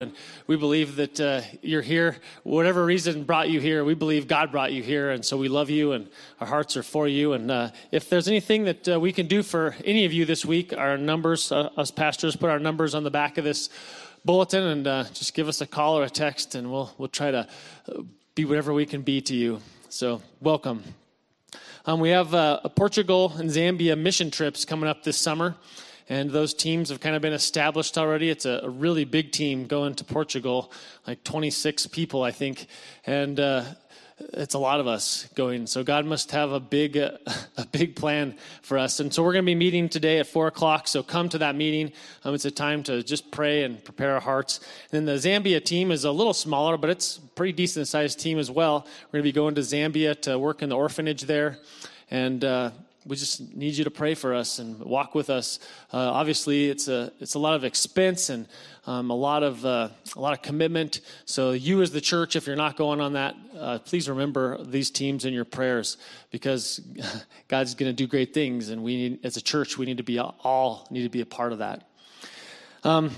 And we believe that uh, you're here. Whatever reason brought you here, we believe God brought you here. And so we love you and our hearts are for you. And uh, if there's anything that uh, we can do for any of you this week, our numbers, uh, us pastors, put our numbers on the back of this bulletin and uh, just give us a call or a text and we'll, we'll try to uh, be whatever we can be to you. So welcome. Um, we have a Portugal and Zambia mission trips coming up this summer and those teams have kind of been established already. It's a, a really big team going to Portugal, like 26 people, I think, and uh, it's a lot of us going. So God must have a big, uh, a big plan for us. And so we're going to be meeting today at four o'clock. So come to that meeting. Um, it's a time to just pray and prepare our hearts. And then the Zambia team is a little smaller, but it's a pretty decent sized team as well. We're going to be going to Zambia to work in the orphanage there, and. Uh, we just need you to pray for us and walk with us. Uh, obviously, it's a it's a lot of expense and um, a lot of uh, a lot of commitment. So, you as the church, if you're not going on that, uh, please remember these teams in your prayers because God's going to do great things, and we need, as a church, we need to be all need to be a part of that. Um,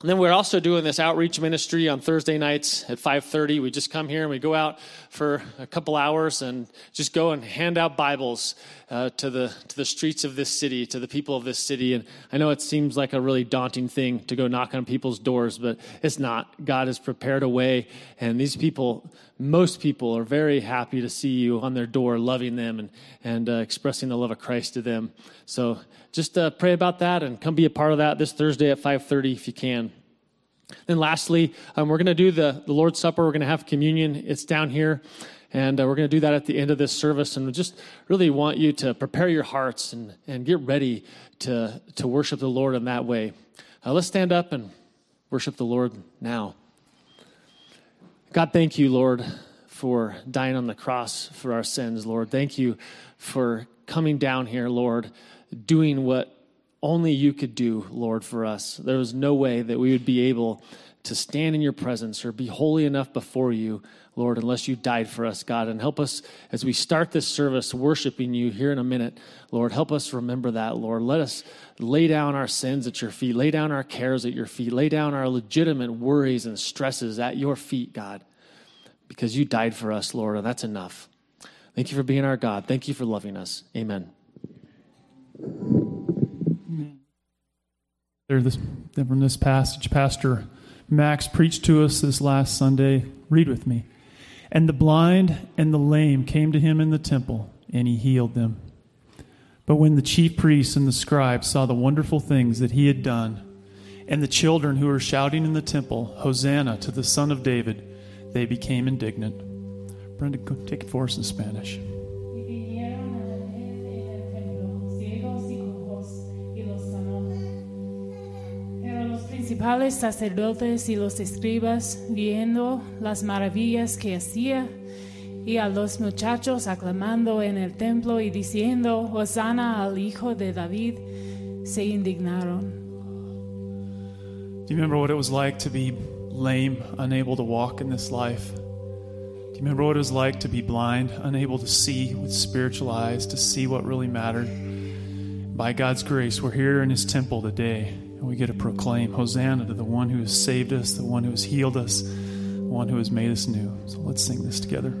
and then we're also doing this outreach ministry on Thursday nights at 5:30. We just come here and we go out for a couple hours and just go and hand out Bibles uh, to the to the streets of this city, to the people of this city. And I know it seems like a really daunting thing to go knock on people's doors, but it's not. God has prepared a way, and these people, most people, are very happy to see you on their door, loving them and and uh, expressing the love of Christ to them. So just uh, pray about that and come be a part of that this Thursday at 5:30 if you can. Then lastly, um, we're going to do the, the Lord's Supper. We're going to have communion. It's down here. And uh, we're going to do that at the end of this service. And we just really want you to prepare your hearts and, and get ready to, to worship the Lord in that way. Uh, let's stand up and worship the Lord now. God, thank you, Lord, for dying on the cross for our sins, Lord. Thank you for coming down here, Lord doing what only you could do, Lord, for us. There was no way that we would be able to stand in your presence or be holy enough before you, Lord, unless you died for us, God. And help us as we start this service worshiping you here in a minute, Lord. Help us remember that, Lord. Let us lay down our sins at your feet, lay down our cares at your feet, lay down our legitimate worries and stresses at your feet, God, because you died for us, Lord, and that's enough. Thank you for being our God. Thank you for loving us. Amen. This, from this passage, Pastor Max preached to us this last Sunday. Read with me. And the blind and the lame came to him in the temple, and he healed them. But when the chief priests and the scribes saw the wonderful things that he had done, and the children who were shouting in the temple, Hosanna to the Son of David, they became indignant. Brenda, take it for us in Spanish. principales sacerdotes y los escribas, viendo las maravillas que hacía, y a los muchachos aclamando en el templo y diciendo, Hosanna al Hijo de David, se indignaron. Do you remember what it was like to be lame, unable to walk in this life? Do you remember what it was like to be blind, unable to see with spiritual eyes, to see what really mattered? By God's grace, we're here in His temple today and we get to proclaim Hosanna to the one who has saved us, the one who has healed us, the one who has made us new. So let's sing this together.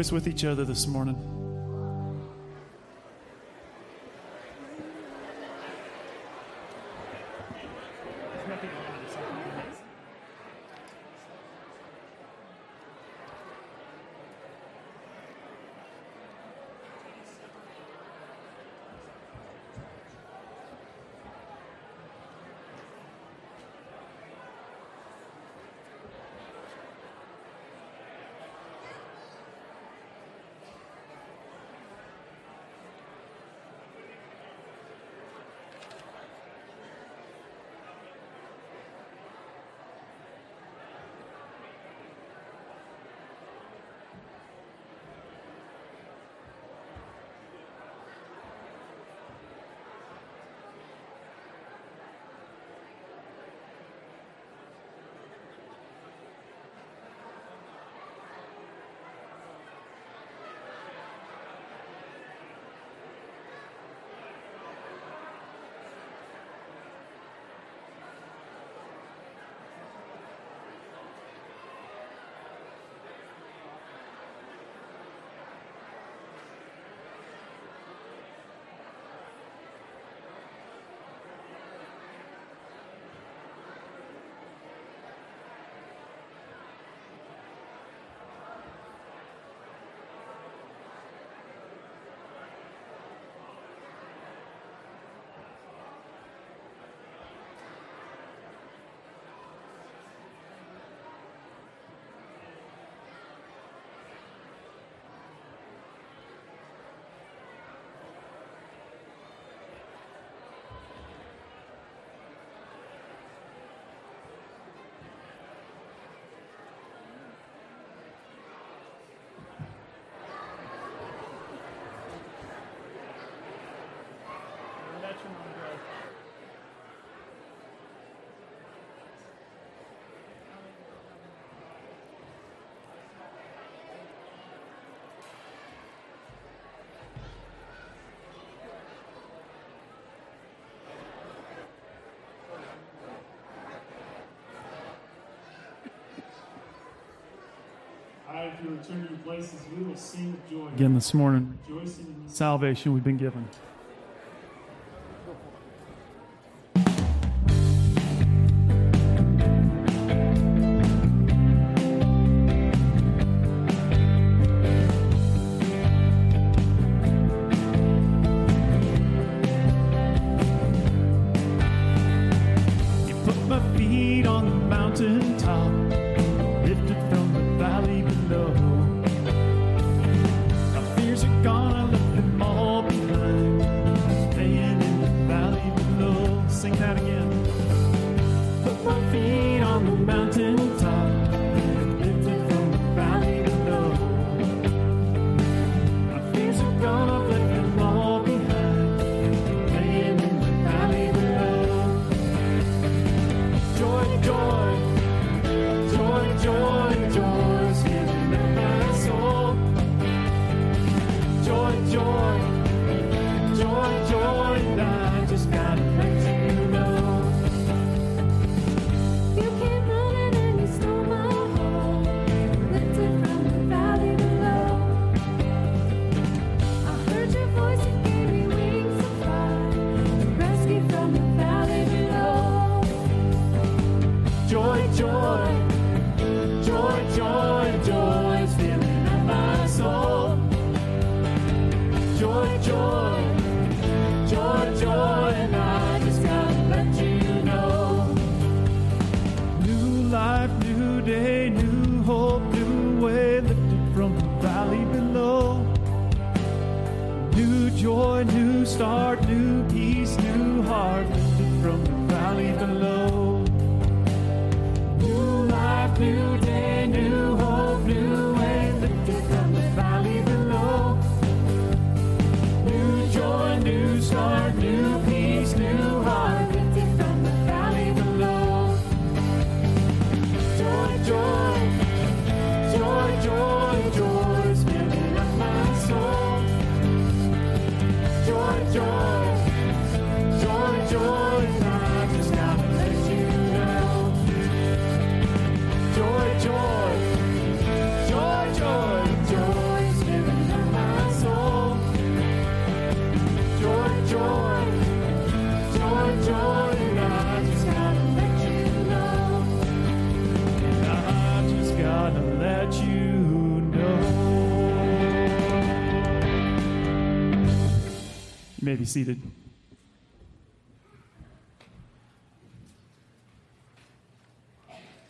Rejoice with each other this morning. Again this morning, rejoicing in the salvation we've been given. Be seated.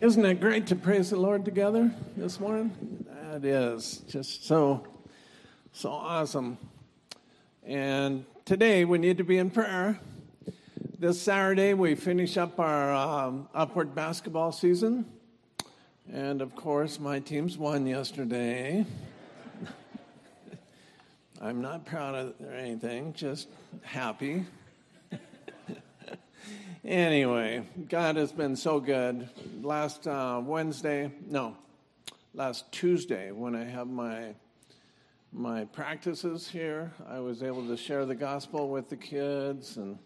Isn't it great to praise the Lord together this morning? That is just so, so awesome. And today we need to be in prayer. This Saturday we finish up our um, upward basketball season. And of course, my teams won yesterday. I'm not proud of or anything, just happy. anyway, God has been so good. Last uh, Wednesday, no, last Tuesday, when I have my my practices here, I was able to share the gospel with the kids, and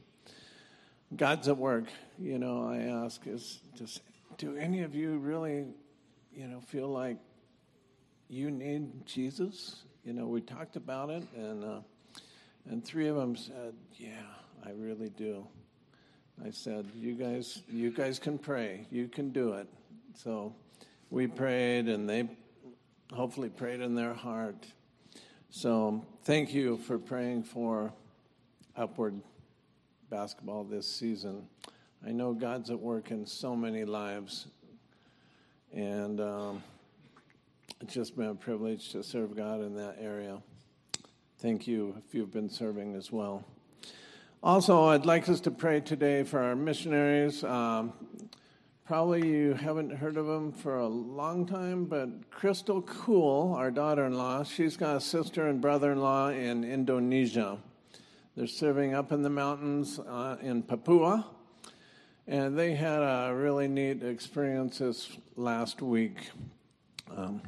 God's at work. You know, I ask is just, do any of you really, you know, feel like you need Jesus? You know, we talked about it, and uh, and three of them said, "Yeah, I really do." I said, "You guys, you guys can pray. You can do it." So we prayed, and they hopefully prayed in their heart. So thank you for praying for upward basketball this season. I know God's at work in so many lives, and. Um, it's just been a privilege to serve God in that area. Thank you if you've been serving as well. Also, I'd like us to pray today for our missionaries. Um, probably you haven't heard of them for a long time, but Crystal Cool, our daughter in law, she's got a sister and brother in law in Indonesia. They're serving up in the mountains uh, in Papua, and they had a really neat experience this last week. Um,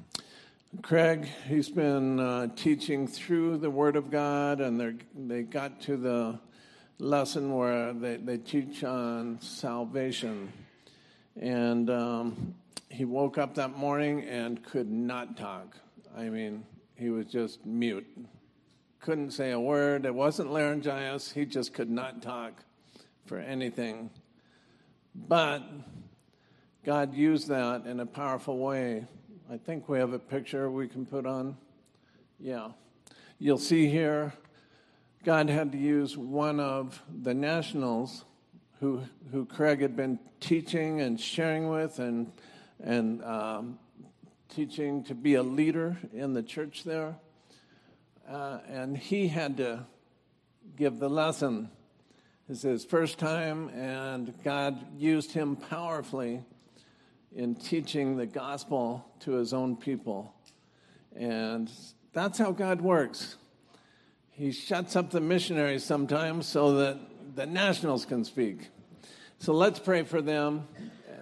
Craig, he's been uh, teaching through the Word of God, and they got to the lesson where they, they teach on salvation. And um, he woke up that morning and could not talk. I mean, he was just mute. Couldn't say a word. It wasn't laryngitis. He just could not talk for anything. But God used that in a powerful way. I think we have a picture we can put on. Yeah. You'll see here, God had to use one of the nationals who, who Craig had been teaching and sharing with and, and um, teaching to be a leader in the church there. Uh, and he had to give the lesson. It's his first time, and God used him powerfully in teaching the gospel to his own people. And that's how God works. He shuts up the missionaries sometimes so that the nationals can speak. So let's pray for them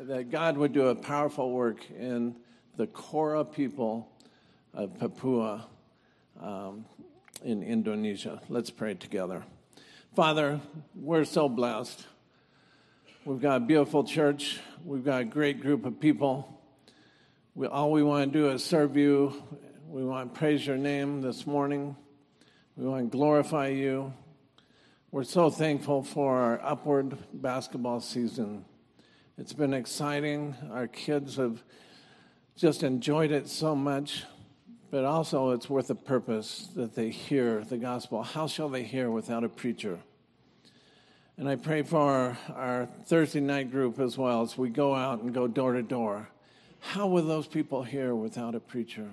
that God would do a powerful work in the Kora people of Papua um, in Indonesia. Let's pray together. Father, we're so blessed. We've got a beautiful church. We've got a great group of people. We, all we want to do is serve you. We want to praise your name this morning. We want to glorify you. We're so thankful for our upward basketball season. It's been exciting. Our kids have just enjoyed it so much, but also it's worth a purpose that they hear the gospel. How shall they hear without a preacher? And I pray for our, our Thursday night group as well as we go out and go door to door. How will those people hear without a preacher?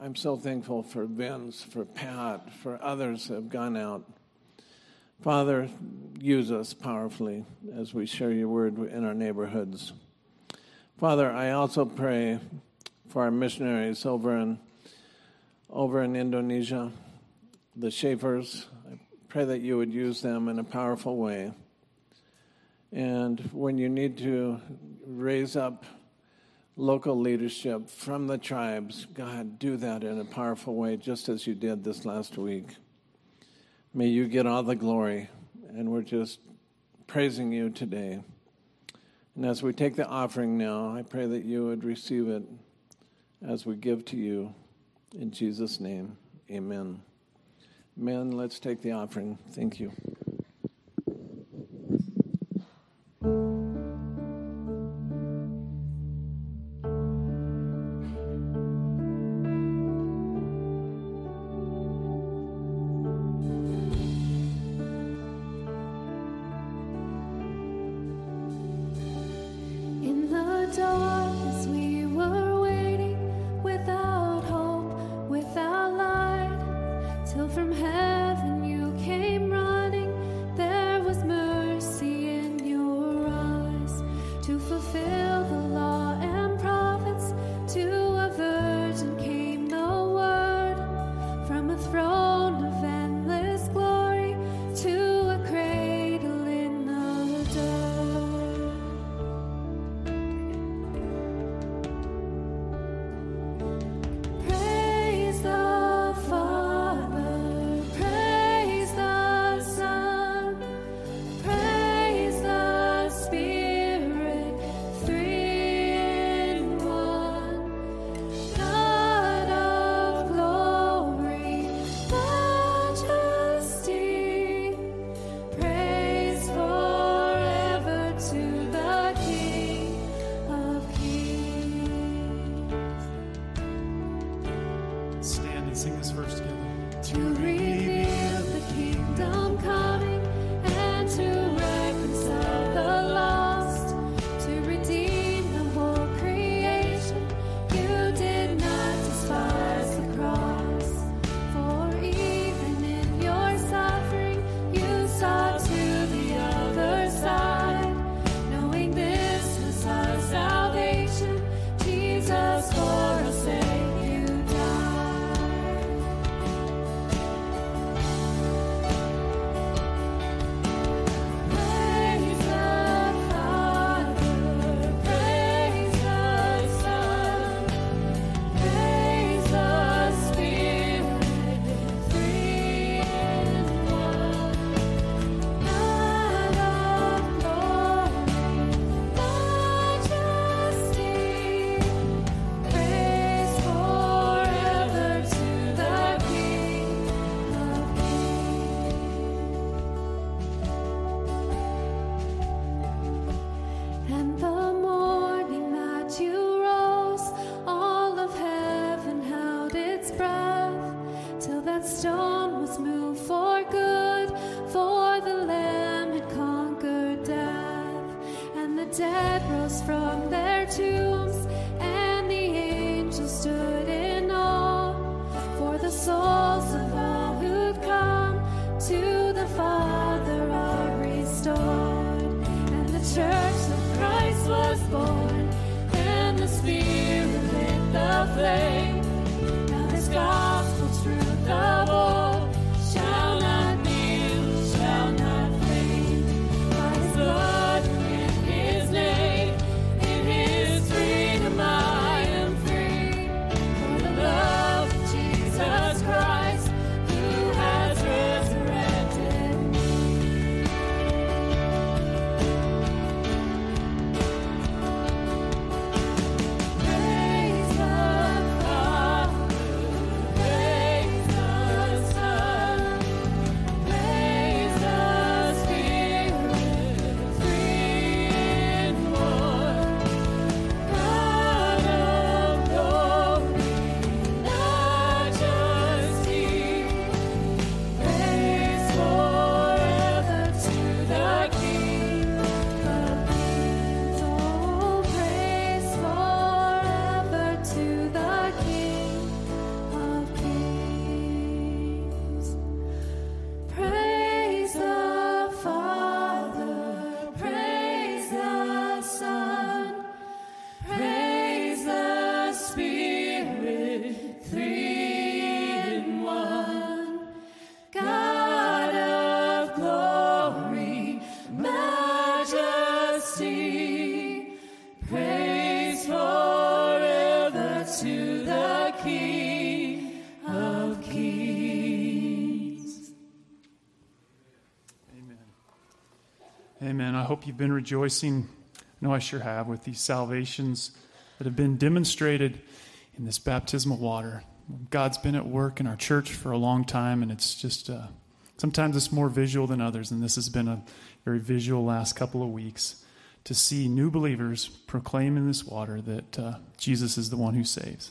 I'm so thankful for Vince, for Pat, for others have gone out Father, use us powerfully as we share your word in our neighborhoods. Father, I also pray for our missionaries over in, over in Indonesia, the Schaefer's. Pray that you would use them in a powerful way. And when you need to raise up local leadership from the tribes, God, do that in a powerful way, just as you did this last week. May you get all the glory. And we're just praising you today. And as we take the offering now, I pray that you would receive it as we give to you. In Jesus' name, amen. Men, let's take the offering. Thank you. hope you've been rejoicing. I know I sure have with these salvations that have been demonstrated in this baptismal water. God's been at work in our church for a long time, and it's just uh, sometimes it's more visual than others, and this has been a very visual last couple of weeks to see new believers proclaim in this water that uh, Jesus is the one who saves.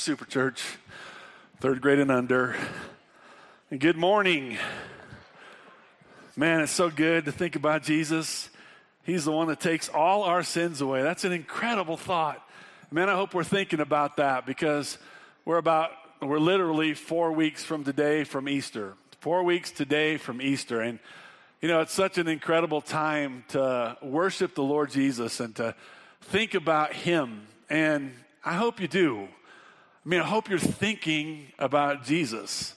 Super Church. Third grade and under. And good morning. Man, it's so good to think about Jesus. He's the one that takes all our sins away. That's an incredible thought. Man, I hope we're thinking about that because we're about, we're literally four weeks from today from Easter. Four weeks today from Easter. And, you know, it's such an incredible time to worship the Lord Jesus and to think about Him. And I hope you do. I mean, I hope you're thinking about Jesus.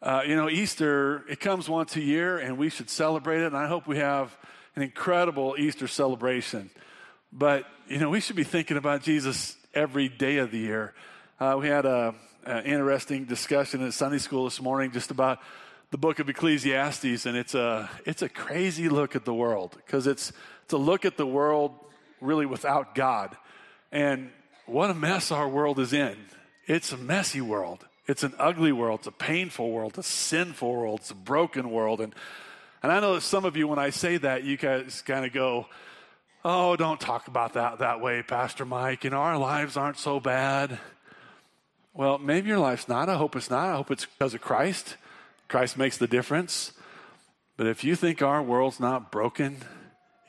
Uh, you know, Easter, it comes once a year and we should celebrate it. And I hope we have an incredible Easter celebration. But, you know, we should be thinking about Jesus every day of the year. Uh, we had an interesting discussion at Sunday school this morning just about the book of Ecclesiastes, and it's a, it's a crazy look at the world because it's, it's a look at the world really without God. And what a mess our world is in. It's a messy world. It's an ugly world. It's a painful world. It's a sinful world. It's a broken world. And, and I know that some of you, when I say that, you guys kind of go, oh, don't talk about that that way, Pastor Mike. You know, our lives aren't so bad. Well, maybe your life's not. I hope it's not. I hope it's because of Christ. Christ makes the difference. But if you think our world's not broken,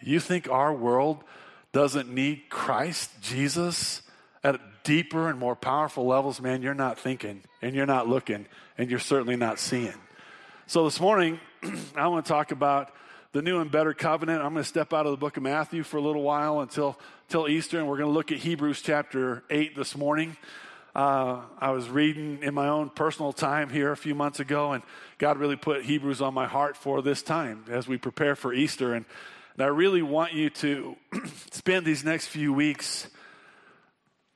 you think our world doesn't need Christ, Jesus, at deeper and more powerful levels, man, you're not thinking and you're not looking and you're certainly not seeing. So this morning, I want to talk about the new and better covenant. I'm going to step out of the book of Matthew for a little while until, until Easter, and we're going to look at Hebrews chapter 8 this morning. Uh, I was reading in my own personal time here a few months ago, and God really put Hebrews on my heart for this time as we prepare for Easter. And, and I really want you to spend these next few weeks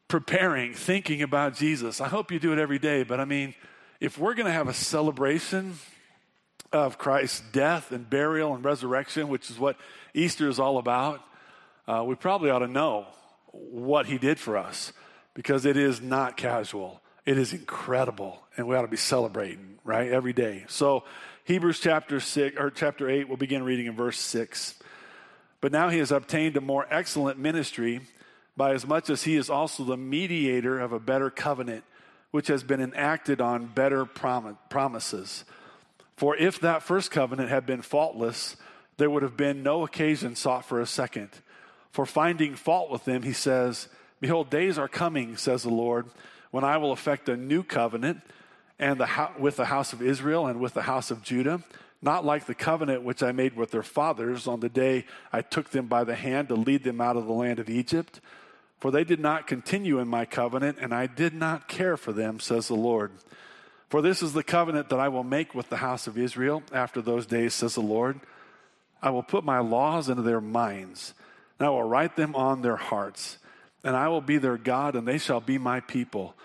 preparing, thinking about Jesus. I hope you do it every day, but I mean, if we're going to have a celebration of Christ's death and burial and resurrection, which is what Easter is all about, uh, we probably ought to know what he did for us because it is not casual. It is incredible, and we ought to be celebrating, right, every day. So, Hebrews chapter six or chapter eight, we'll begin reading in verse six. But now he has obtained a more excellent ministry by as much as he is also the mediator of a better covenant, which has been enacted on better prom- promises. For if that first covenant had been faultless, there would have been no occasion sought for a second. For finding fault with them, he says, Behold, days are coming, says the Lord, when I will effect a new covenant and the ho- with the house of Israel and with the house of Judah, not like the covenant which I made with their fathers on the day I took them by the hand to lead them out of the land of Egypt. For they did not continue in my covenant, and I did not care for them, says the Lord. For this is the covenant that I will make with the house of Israel after those days, says the Lord. I will put my laws into their minds, and I will write them on their hearts. And I will be their God, and they shall be my people.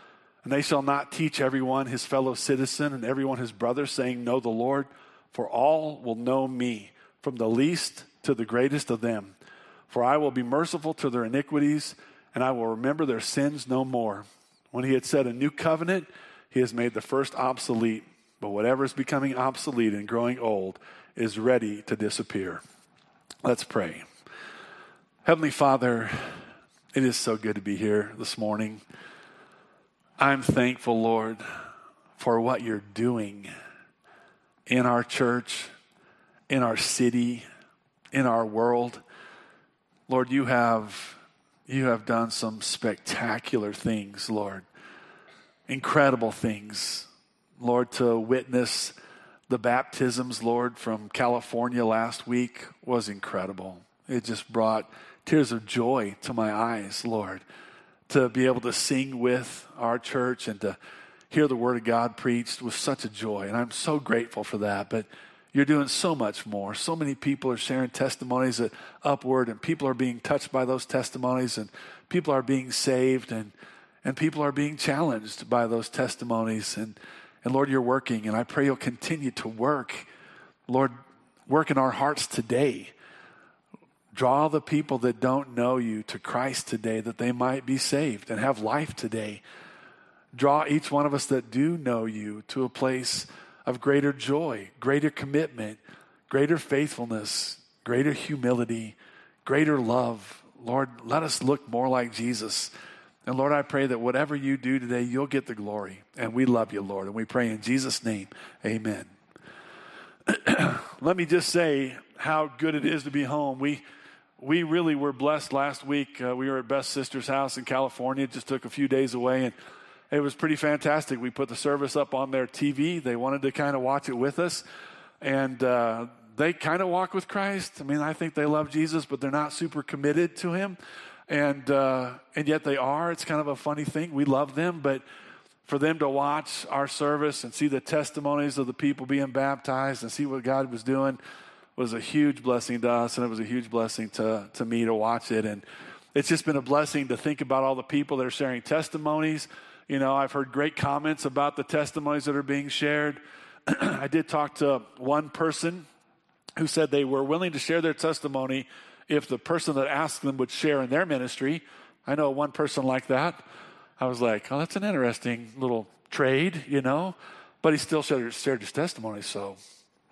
And they shall not teach everyone his fellow citizen and everyone his brother, saying, Know the Lord, for all will know me, from the least to the greatest of them. For I will be merciful to their iniquities, and I will remember their sins no more. When he had said a new covenant, he has made the first obsolete. but whatever is becoming obsolete and growing old is ready to disappear. Let's pray. Heavenly Father, it is so good to be here this morning. I'm thankful, Lord, for what you're doing in our church, in our city, in our world. Lord, you have you have done some spectacular things, Lord. Incredible things. Lord, to witness the baptisms, Lord, from California last week was incredible. It just brought tears of joy to my eyes, Lord, to be able to sing with our church and to hear the Word of God preached was such a joy. And I'm so grateful for that. But you're doing so much more. So many people are sharing testimonies at Upward, and people are being touched by those testimonies, and people are being saved, and, and people are being challenged by those testimonies. And, and Lord, you're working, and I pray you'll continue to work. Lord, work in our hearts today. Draw the people that don't know you to Christ today that they might be saved and have life today. Draw each one of us that do know you to a place of greater joy, greater commitment, greater faithfulness, greater humility, greater love. Lord, let us look more like Jesus. And Lord, I pray that whatever you do today, you'll get the glory. And we love you, Lord. And we pray in Jesus' name, amen. let me just say how good it is to be home. We, we really were blessed last week. Uh, we were at Beth's Sister's house in California. It just took a few days away. And it was pretty fantastic. We put the service up on their TV. They wanted to kind of watch it with us. And uh, they kind of walk with Christ. I mean, I think they love Jesus, but they're not super committed to him. And, uh, and yet they are. It's kind of a funny thing. We love them, but for them to watch our service and see the testimonies of the people being baptized and see what God was doing was a huge blessing to us. And it was a huge blessing to, to me to watch it. And it's just been a blessing to think about all the people that are sharing testimonies you know, I've heard great comments about the testimonies that are being shared. I did talk to one person who said they were willing to share their testimony if the person that asked them would share in their ministry. I know one person like that. I was like, oh, that's an interesting little trade, you know. But he still shared, his testimony, so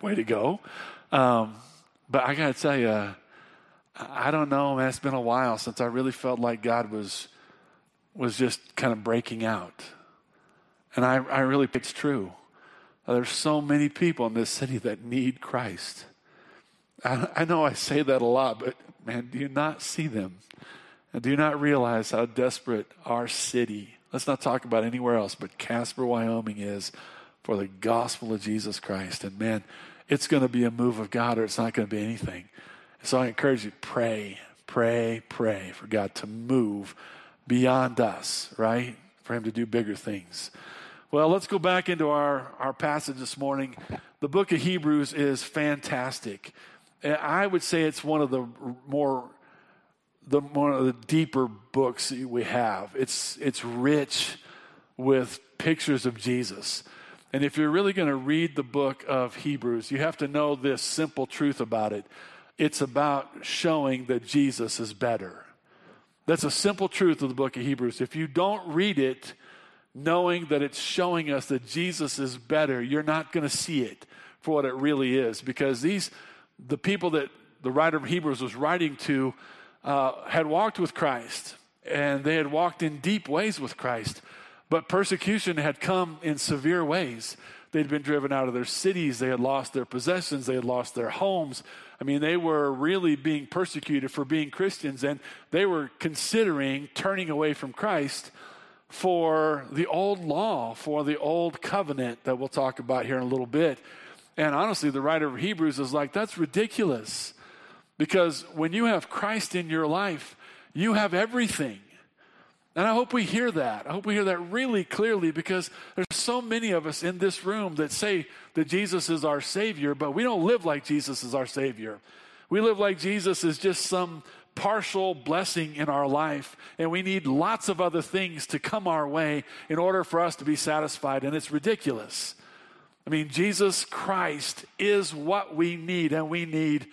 way to go. Um, but I got to tell you, I don't know, man. It's been a while since I really felt like God was was just kind of breaking out. And I, I really, it's true. There's so many people in this city that need Christ. I, I know I say that a lot, but man, do you not see them? And do you not realize how desperate our city, let's not talk about anywhere else, but Casper, Wyoming is for the gospel of Jesus Christ. And man, it's going to be a move of God or it's not going to be anything. So I encourage you, pray, pray, pray for God to move beyond us, right? For him to do bigger things. Well, let's go back into our, our passage this morning. The book of Hebrews is fantastic. I would say it's one of the more the one of the deeper books we have. It's it's rich with pictures of Jesus. And if you're really going to read the book of Hebrews, you have to know this simple truth about it. It's about showing that Jesus is better. That's a simple truth of the book of Hebrews. If you don't read it knowing that it's showing us that Jesus is better, you're not going to see it for what it really is because these the people that the writer of Hebrews was writing to uh, had walked with Christ and they had walked in deep ways with Christ, but persecution had come in severe ways. They'd been driven out of their cities, they had lost their possessions, they had lost their homes, I mean, they were really being persecuted for being Christians, and they were considering turning away from Christ for the old law, for the old covenant that we'll talk about here in a little bit. And honestly, the writer of Hebrews is like, that's ridiculous. Because when you have Christ in your life, you have everything. And I hope we hear that. I hope we hear that really clearly because there's so many of us in this room that say that Jesus is our Savior, but we don't live like Jesus is our Savior. We live like Jesus is just some partial blessing in our life, and we need lots of other things to come our way in order for us to be satisfied, and it's ridiculous. I mean, Jesus Christ is what we need, and we need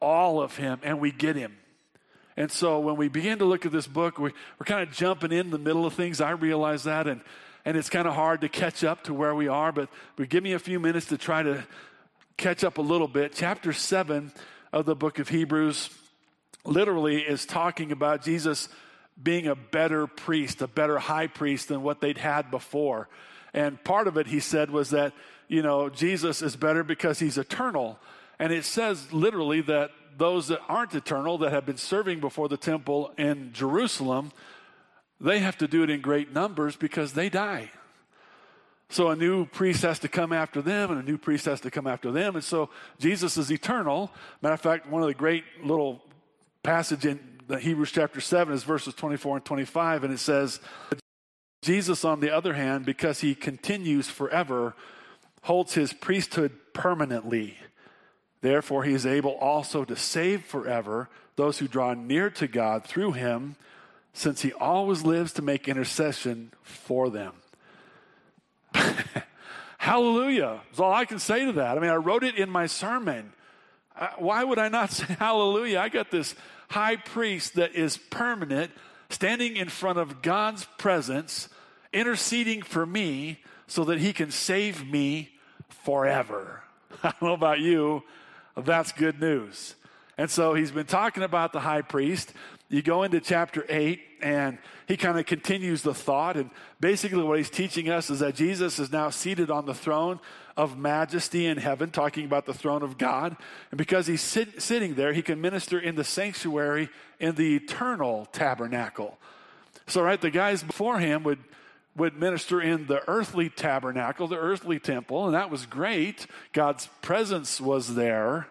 all of Him, and we get Him. And so when we begin to look at this book, we, are kind of jumping in the middle of things. I realize that. And, and it's kind of hard to catch up to where we are, but, but give me a few minutes to try to catch up a little bit. Chapter 7 of the book of Hebrews literally is talking about Jesus being a better priest, a better high priest than what they'd had before. And part of it, he said, was that, you know, Jesus is better because he's eternal. And it says literally that those that aren't eternal, that have been serving before the temple in Jerusalem, they have to do it in great numbers because they die. So a new priest has to come after them, and a new priest has to come after them. And so Jesus is eternal. Matter of fact, one of the great little passage in the Hebrews chapter 7 is verses 24 and 25, and it says, Jesus, on the other hand, because he continues forever, holds his priesthood permanently. Therefore, he is able also to save forever those who draw near to God through him, since he always lives to make intercession for them. hallelujah is all I can say to that. I mean, I wrote it in my sermon. Why would I not say hallelujah? I got this high priest that is permanent, standing in front of God's presence, interceding for me so that he can save me forever. I don't know about you, that's good news. And so he's been talking about the high priest. You go into chapter 8, and he kind of continues the thought. And basically, what he's teaching us is that Jesus is now seated on the throne of majesty in heaven, talking about the throne of God. And because he's sit, sitting there, he can minister in the sanctuary in the eternal tabernacle. So, right, the guys before him would, would minister in the earthly tabernacle, the earthly temple, and that was great. God's presence was there.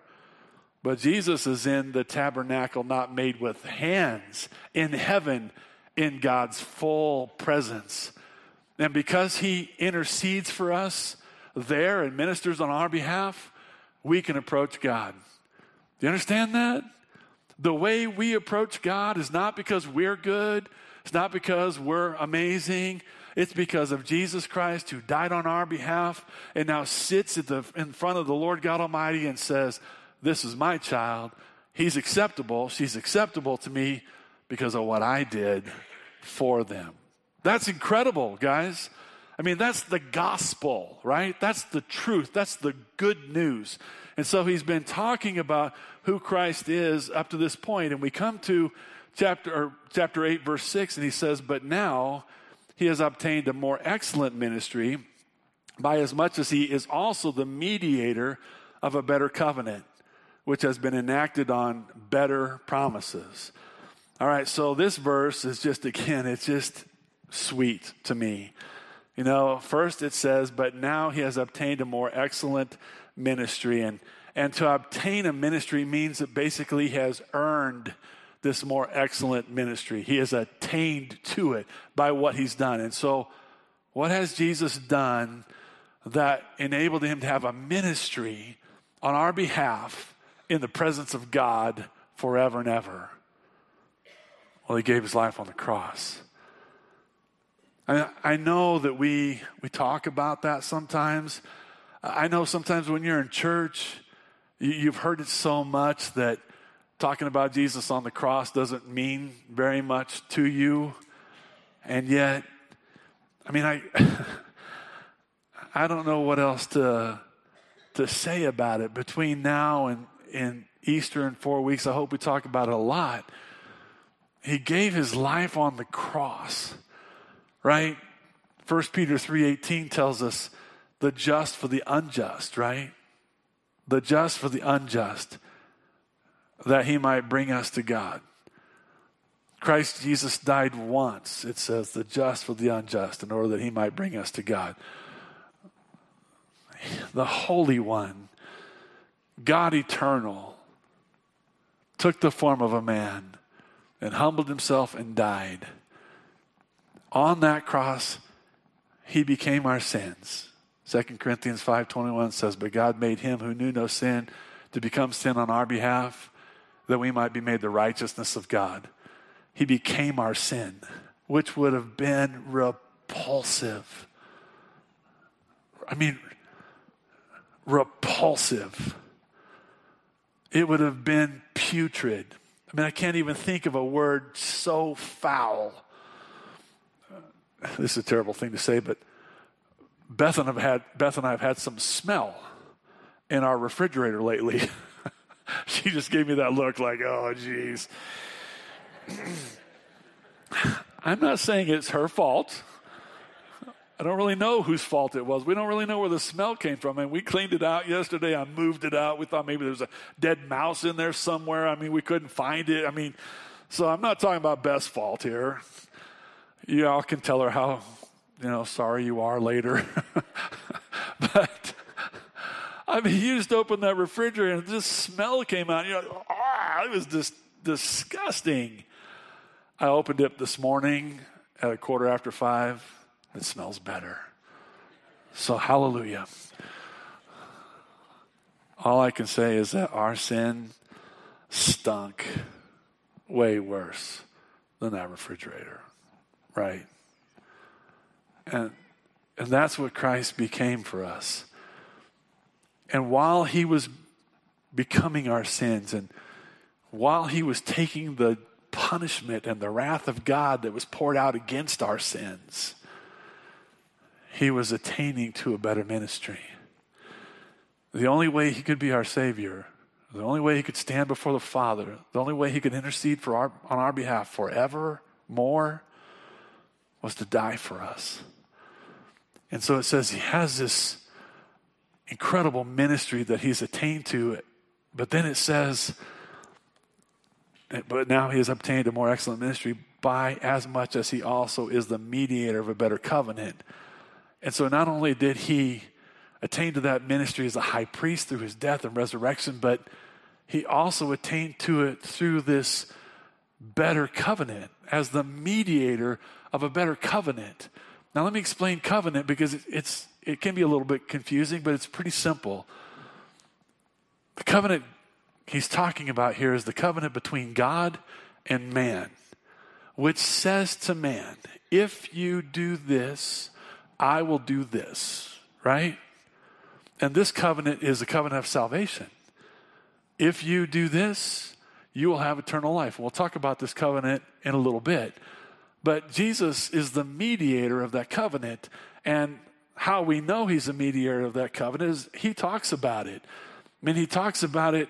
But Jesus is in the tabernacle not made with hands, in heaven, in God's full presence. And because he intercedes for us, there and ministers on our behalf, we can approach God. Do you understand that? The way we approach God is not because we're good, it's not because we're amazing. It's because of Jesus Christ who died on our behalf and now sits the, in front of the Lord God Almighty and says, This is my child. He's acceptable. She's acceptable to me because of what I did for them. That's incredible, guys. I mean, that's the gospel, right? That's the truth. That's the good news. And so he's been talking about who Christ is up to this point, and we come to chapter chapter 8 verse 6 and he says, "But now he has obtained a more excellent ministry by as much as he is also the mediator of a better covenant, which has been enacted on better promises." All right, so this verse is just again, it's just sweet to me. You know, first it says, but now he has obtained a more excellent ministry. And, and to obtain a ministry means that basically he has earned this more excellent ministry. He has attained to it by what he's done. And so, what has Jesus done that enabled him to have a ministry on our behalf in the presence of God forever and ever? Well, he gave his life on the cross. I, I know that we, we talk about that sometimes. I know sometimes when you're in church, you, you've heard it so much that talking about Jesus on the cross doesn't mean very much to you. And yet, I mean, I, I don't know what else to, to say about it. Between now and, and Easter in four weeks, I hope we talk about it a lot. He gave his life on the cross right? 1 Peter 3:18 tells us the just for the unjust, right? The just for the unjust that he might bring us to God. Christ Jesus died once, it says, the just for the unjust, in order that he might bring us to God. The Holy One, God eternal, took the form of a man and humbled himself and died on that cross, he became our sins. 2 Corinthians 5:21 says, "But God made him who knew no sin to become sin on our behalf, that we might be made the righteousness of God." He became our sin, which would have been repulsive. I mean, repulsive. It would have been putrid. I mean, I can't even think of a word so foul this is a terrible thing to say, but Beth and, I've had, Beth and I have had some smell in our refrigerator lately. she just gave me that look like, oh, geez. I'm not saying it's her fault. I don't really know whose fault it was. We don't really know where the smell came from. And we cleaned it out yesterday. I moved it out. We thought maybe there was a dead mouse in there somewhere. I mean, we couldn't find it. I mean, so I'm not talking about Beth's fault here. You all can tell her how, you know, sorry you are later. I mean, just opened that refrigerator and this smell came out. You know, ah, it was just disgusting. I opened it this morning at a quarter after five it smells better. So, hallelujah. All I can say is that our sin stunk way worse than that refrigerator, right? And, and that's what Christ became for us. And while he was becoming our sins and while he was taking the punishment and the wrath of God that was poured out against our sins, he was attaining to a better ministry. The only way he could be our Savior, the only way he could stand before the Father, the only way he could intercede for our, on our behalf forever more was to die for us. And so it says he has this incredible ministry that he's attained to, but then it says, but now he has obtained a more excellent ministry by as much as he also is the mediator of a better covenant and so not only did he attain to that ministry as a high priest through his death and resurrection, but he also attained to it through this better covenant as the mediator of a better covenant. Now, let me explain covenant because it's, it can be a little bit confusing, but it's pretty simple. The covenant he's talking about here is the covenant between God and man, which says to man, if you do this, I will do this, right? And this covenant is a covenant of salvation. If you do this, you will have eternal life. We'll talk about this covenant in a little bit. But Jesus is the mediator of that covenant. And how we know he's a mediator of that covenant is he talks about it. I mean, he talks about it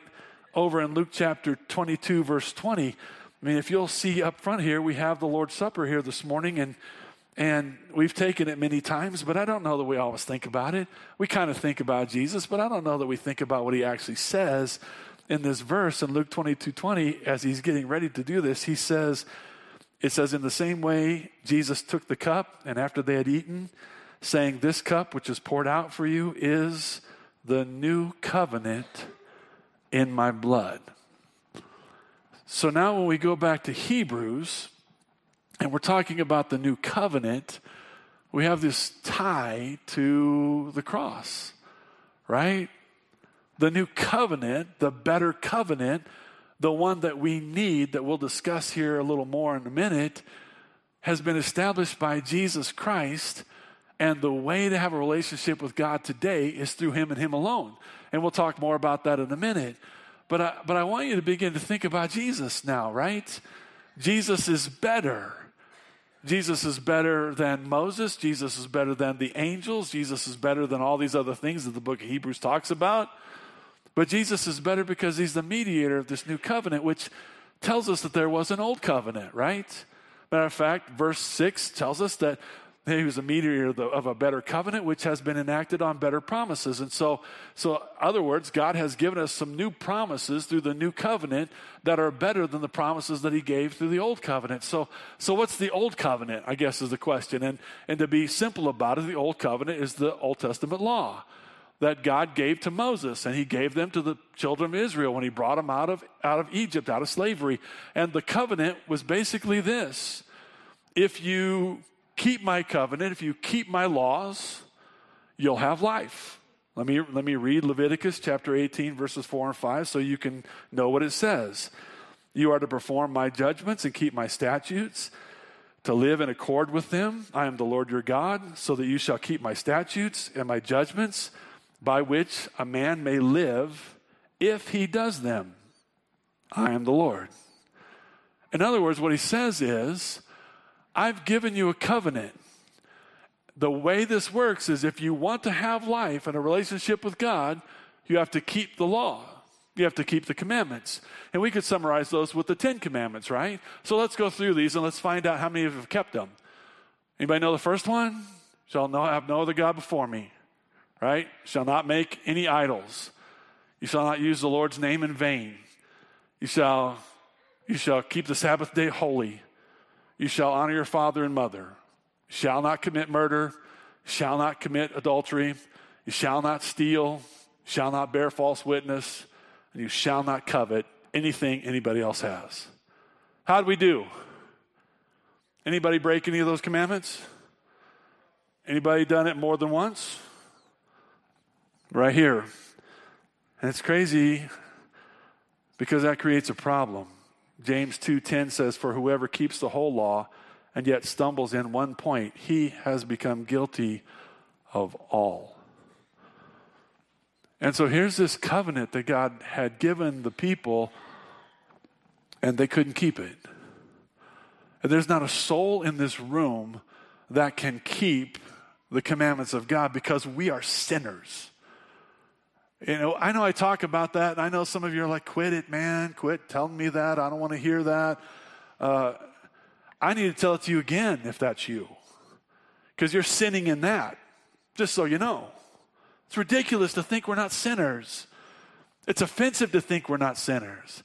over in Luke chapter 22, verse 20. I mean, if you'll see up front here, we have the Lord's Supper here this morning, and and we've taken it many times, but I don't know that we always think about it. We kind of think about Jesus, but I don't know that we think about what he actually says in this verse in Luke 22 20. As he's getting ready to do this, he says, It says, In the same way, Jesus took the cup, and after they had eaten, saying, This cup which is poured out for you is the new covenant in my blood. So now, when we go back to Hebrews, and we're talking about the new covenant, we have this tie to the cross, right? The new covenant, the better covenant, the one that we need, that we'll discuss here a little more in a minute, has been established by Jesus Christ. And the way to have a relationship with God today is through Him and Him alone. And we'll talk more about that in a minute. But I, but I want you to begin to think about Jesus now, right? Jesus is better. Jesus is better than Moses. Jesus is better than the angels. Jesus is better than all these other things that the book of Hebrews talks about. But Jesus is better because he's the mediator of this new covenant, which tells us that there was an old covenant, right? Matter of fact, verse 6 tells us that he was a mediator of, a better covenant, which has been enacted on better promises. And so, so, other words, God has given us some new promises through the new covenant that are better than the promises that He gave through the old covenant. So, so what's the old covenant? I guess is the question. And and to be simple about it, the old covenant is the Old Testament law that God gave to Moses, and He gave them to the children of Israel when He brought them out of out of Egypt, out of slavery. And the covenant was basically this: if you keep my covenant, if you keep my laws, you'll have life. Let me, let me read Leviticus chapter 18, verses 4 and 5, so you can know what it says. You are to perform my judgments and keep my statutes, to live in accord with them. I am the Lord your God, so that you shall keep my statutes and my judgments, by which a man may live if he does them. I am the Lord. In other words, what he says is, I've given you a covenant. the way this works is if you want to have life and a relationship with God, you have to keep the law. You have to keep the commandments. And we could summarize those with the Ten Commandments, right? So let's go through these and let's find out how many of you have kept them. Anybody know the first one? Shall no, have no other God before me, right? Shall not make any idols. You shall not use the Lord's name in vain. You shall, you shall keep the Sabbath day holy. You shall honor your father and mother. Shall not commit murder. Shall not commit adultery. You shall not steal. Shall not bear false witness and you shall not covet anything anybody else has. How'd we do? Anybody break any of those commandments? Anybody done it more than once? Right here. And it's crazy because that creates a problem. James 2:10 says for whoever keeps the whole law and yet stumbles in one point, he has become guilty of all. And so here's this covenant that God had given the people, and they couldn't keep it. And there's not a soul in this room that can keep the commandments of God because we are sinners. You know, I know I talk about that, and I know some of you are like, quit it, man, quit telling me that. I don't want to hear that. Uh, I need to tell it to you again if that's you, because you're sinning in that, just so you know. It's ridiculous to think we're not sinners. It's offensive to think we're not sinners.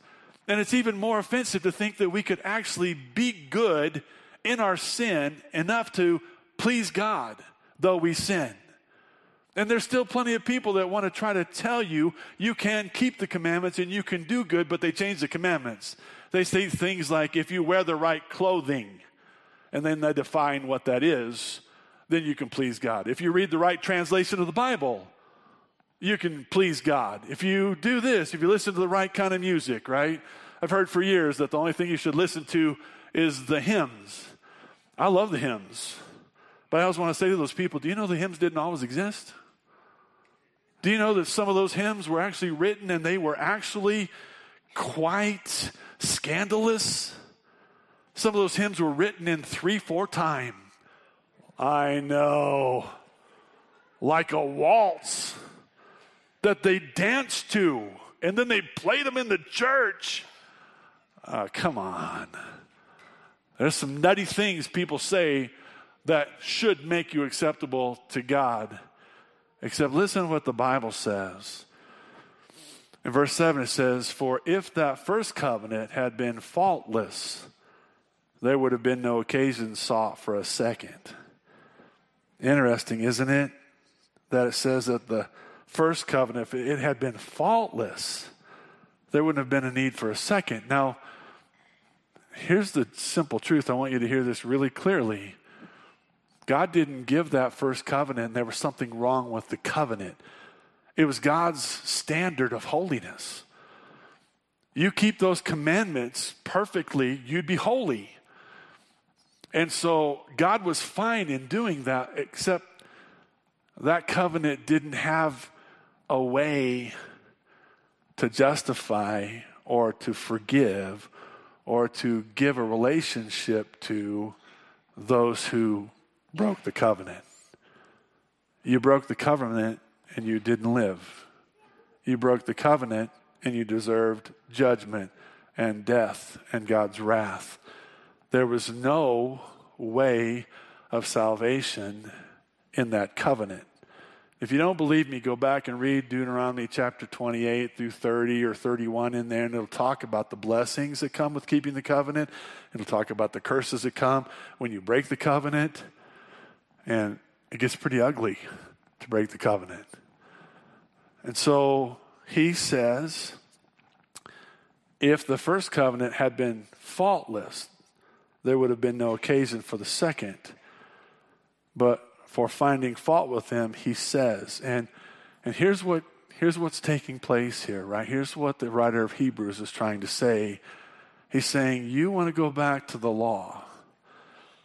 And it's even more offensive to think that we could actually be good in our sin enough to please God, though we sin. And there's still plenty of people that want to try to tell you you can keep the commandments and you can do good, but they change the commandments. They say things like if you wear the right clothing, and then they define what that is, then you can please God. If you read the right translation of the Bible, you can please God. If you do this, if you listen to the right kind of music, right? I've heard for years that the only thing you should listen to is the hymns. I love the hymns. But I always want to say to those people, do you know the hymns didn't always exist? Do you know that some of those hymns were actually written and they were actually quite scandalous? Some of those hymns were written in three, four time. I know. Like a waltz that they danced to and then they played them in the church. Uh, come on. There's some nutty things people say that should make you acceptable to God. Except listen to what the Bible says. In verse 7, it says, For if that first covenant had been faultless, there would have been no occasion sought for a second. Interesting, isn't it? That it says that the first covenant, if it had been faultless, there wouldn't have been a need for a second. Now, here's the simple truth. I want you to hear this really clearly. God didn't give that first covenant, there was something wrong with the covenant. It was God's standard of holiness. You keep those commandments perfectly, you'd be holy. And so God was fine in doing that, except that covenant didn't have a way to justify or to forgive or to give a relationship to those who broke the covenant. You broke the covenant and you didn't live. You broke the covenant and you deserved judgment and death and God's wrath. There was no way of salvation in that covenant. If you don't believe me, go back and read Deuteronomy chapter 28 through 30 or 31 in there, and it'll talk about the blessings that come with keeping the covenant. It'll talk about the curses that come when you break the covenant. And it gets pretty ugly to break the covenant. And so he says if the first covenant had been faultless, there would have been no occasion for the second. But for finding fault with him, he says. And, and here's, what, here's what's taking place here, right? Here's what the writer of Hebrews is trying to say. He's saying, You want to go back to the law,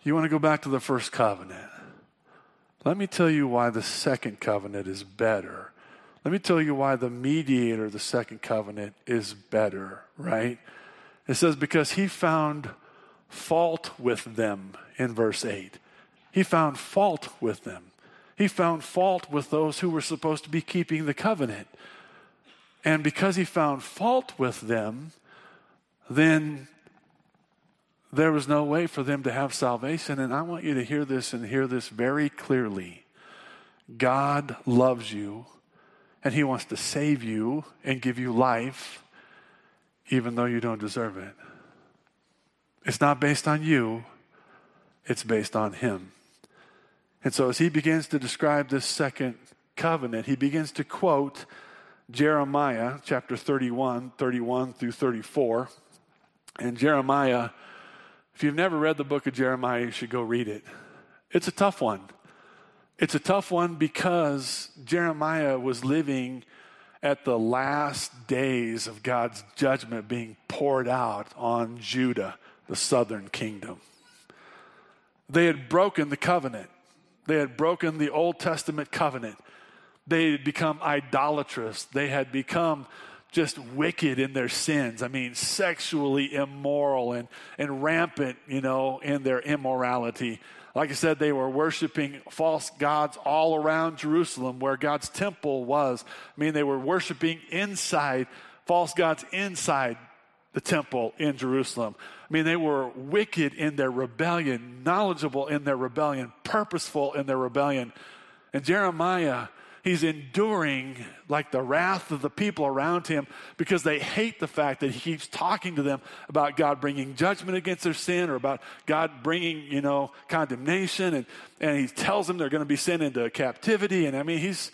you want to go back to the first covenant. Let me tell you why the second covenant is better. Let me tell you why the mediator of the second covenant is better, right? It says, Because he found fault with them in verse 8. He found fault with them. He found fault with those who were supposed to be keeping the covenant. And because he found fault with them, then there was no way for them to have salvation. And I want you to hear this and hear this very clearly. God loves you, and He wants to save you and give you life, even though you don't deserve it. It's not based on you, it's based on Him. And so, as He begins to describe this second covenant, He begins to quote Jeremiah chapter 31, 31 through 34. And Jeremiah, if you've never read the book of Jeremiah, you should go read it. It's a tough one. It's a tough one because Jeremiah was living at the last days of God's judgment being poured out on Judah, the southern kingdom. They had broken the covenant, they had broken the Old Testament covenant. They had become idolatrous. They had become just wicked in their sins. I mean, sexually immoral and, and rampant, you know, in their immorality. Like I said, they were worshiping false gods all around Jerusalem where God's temple was. I mean, they were worshiping inside, false gods inside the temple in Jerusalem. I mean, they were wicked in their rebellion, knowledgeable in their rebellion, purposeful in their rebellion. And Jeremiah he's enduring like the wrath of the people around him because they hate the fact that he keeps talking to them about God bringing judgment against their sin or about God bringing, you know, condemnation. And, and he tells them they're going to be sent into captivity. And I mean, he's,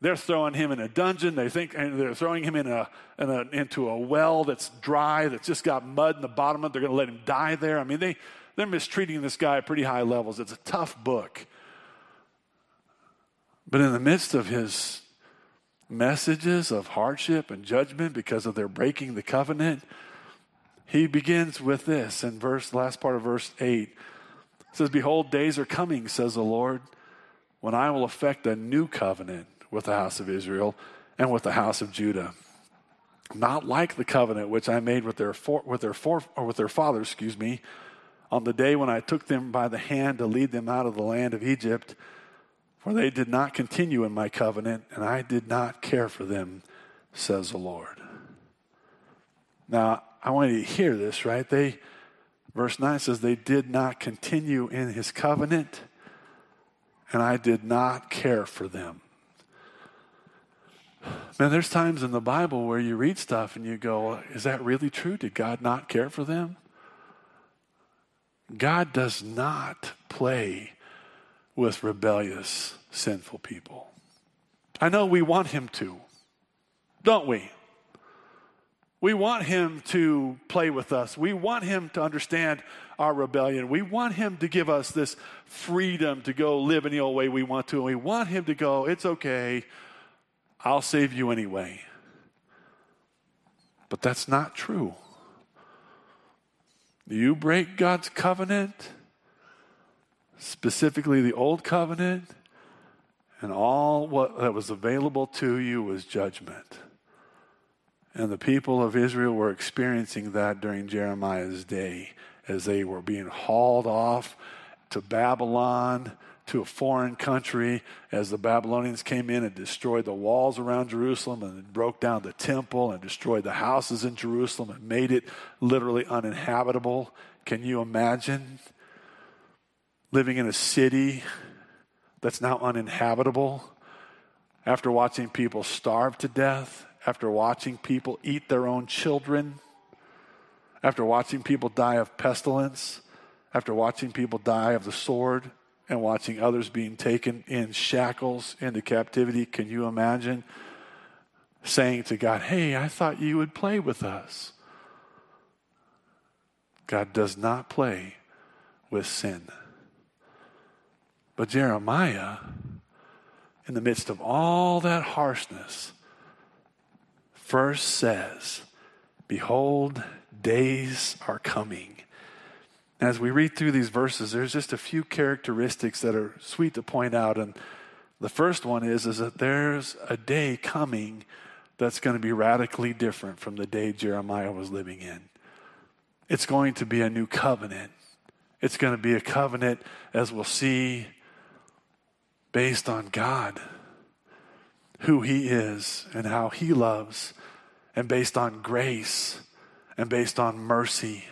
they're throwing him in a dungeon. They think and they're throwing him in a, in a, into a well that's dry, that's just got mud in the bottom of it. They're going to let him die there. I mean, they, they're mistreating this guy at pretty high levels. It's a tough book. But in the midst of his messages of hardship and judgment because of their breaking the covenant, he begins with this in verse last part of verse 8. It says, Behold, days are coming, says the Lord, when I will effect a new covenant with the house of Israel and with the house of Judah. Not like the covenant which I made with their for, with their for, or with their fathers, excuse me, on the day when I took them by the hand to lead them out of the land of Egypt for they did not continue in my covenant, and I did not care for them, says the Lord. Now, I want you to hear this, right? They, verse 9 says, they did not continue in his covenant, and I did not care for them. Man, there's times in the Bible where you read stuff and you go, is that really true? Did God not care for them? God does not play with rebellious, sinful people. I know we want him to, don't we? We want him to play with us. We want him to understand our rebellion. We want him to give us this freedom to go live any old way we want to. And we want him to go, it's okay, I'll save you anyway. But that's not true. You break God's covenant, specifically the old covenant, and all what that was available to you was judgment. And the people of Israel were experiencing that during Jeremiah's day as they were being hauled off to Babylon, to a foreign country, as the Babylonians came in and destroyed the walls around Jerusalem and broke down the temple and destroyed the houses in Jerusalem and made it literally uninhabitable. Can you imagine living in a city that's now uninhabitable, after watching people starve to death, after watching people eat their own children, after watching people die of pestilence, after watching people die of the sword, and watching others being taken in shackles into captivity, can you imagine saying to God, Hey, I thought you would play with us? God does not play with sin. But Jeremiah, in the midst of all that harshness, first says, Behold, days are coming. As we read through these verses, there's just a few characteristics that are sweet to point out. And the first one is, is that there's a day coming that's going to be radically different from the day Jeremiah was living in. It's going to be a new covenant It's going to be a covenant, as we'll see, based on God, who He is and how He loves, and based on grace and based on mercy.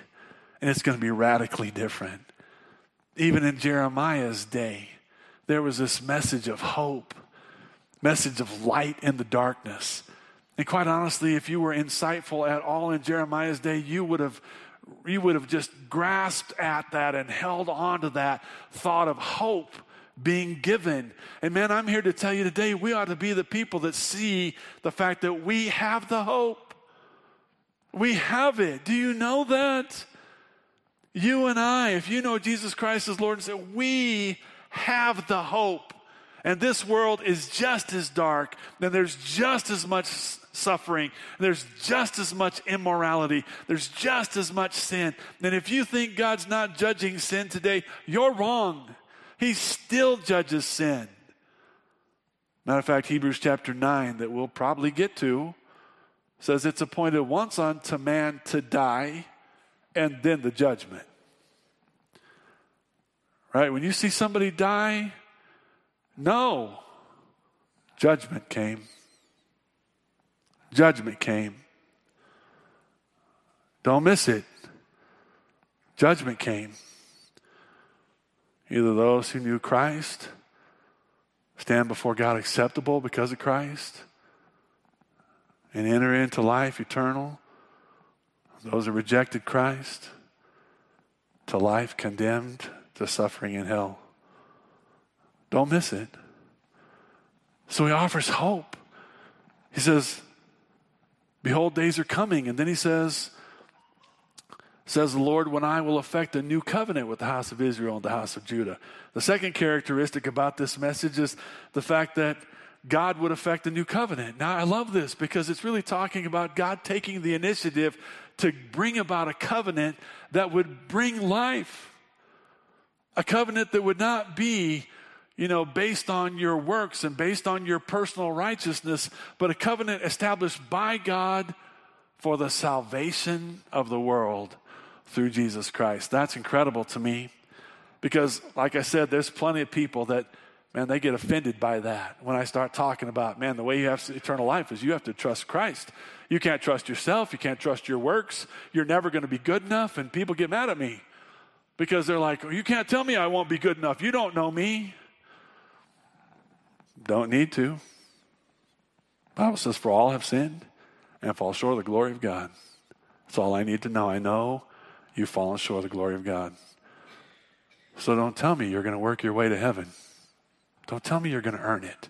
And it's going to be radically different. Even in Jeremiah's day, there was this message of hope, message of light in the darkness. And quite honestly, if you were insightful at all in Jeremiah's day, you would have you would have just grasped at that and held on to that thought of hope being given. And man, I'm here to tell you today we ought to be the people that see the fact that we have the hope. We have it. Do you know that? You and I, if you know Jesus Christ as Lord and Savior, we have the hope. And this world is just as dark, and there's just as much suffering, there's just as much immorality, there's just as much sin. And if you think God's not judging sin today, you're wrong. He still judges sin. Matter of fact, Hebrews chapter 9, that we'll probably get to, says it's appointed once unto man to die and then the judgment. Right? When you see somebody die, no. Judgment came. Judgment came. Don't miss it. Judgment came. Either those who knew Christ stand before God acceptable because of Christ and enter into life eternal, those who rejected Christ to life condemned to suffering in hell. Don't miss it. So he offers hope. He says, Behold, days are coming. And then he says, says the Lord, when I will effect a new covenant with the house of Israel and the house of Judah. The second characteristic about this message is the fact that God would effect a new covenant. Now, I love this because it's really talking about God taking the initiative to bring about a covenant that would bring life. A covenant that would not be you know, based on your works and based on your personal righteousness, but a covenant established by God for the salvation of the world through Jesus Christ. That's incredible to me because, like I said, there's plenty of people that, man, they get offended by that when I start talking about, man, the way you have eternal life is you have to trust Christ. You can't trust yourself, you can't trust your works, you're never going to be good enough, and people get mad at me because they're like, you can't tell me I won't be good enough. You don't know me. Don't need to. Bible says, For all have sinned and fall short of the glory of God. That's all I need to know. I know you've fallen short of the glory of God. So don't tell me you're going to work your way to heaven. Don't tell me you're going to earn it.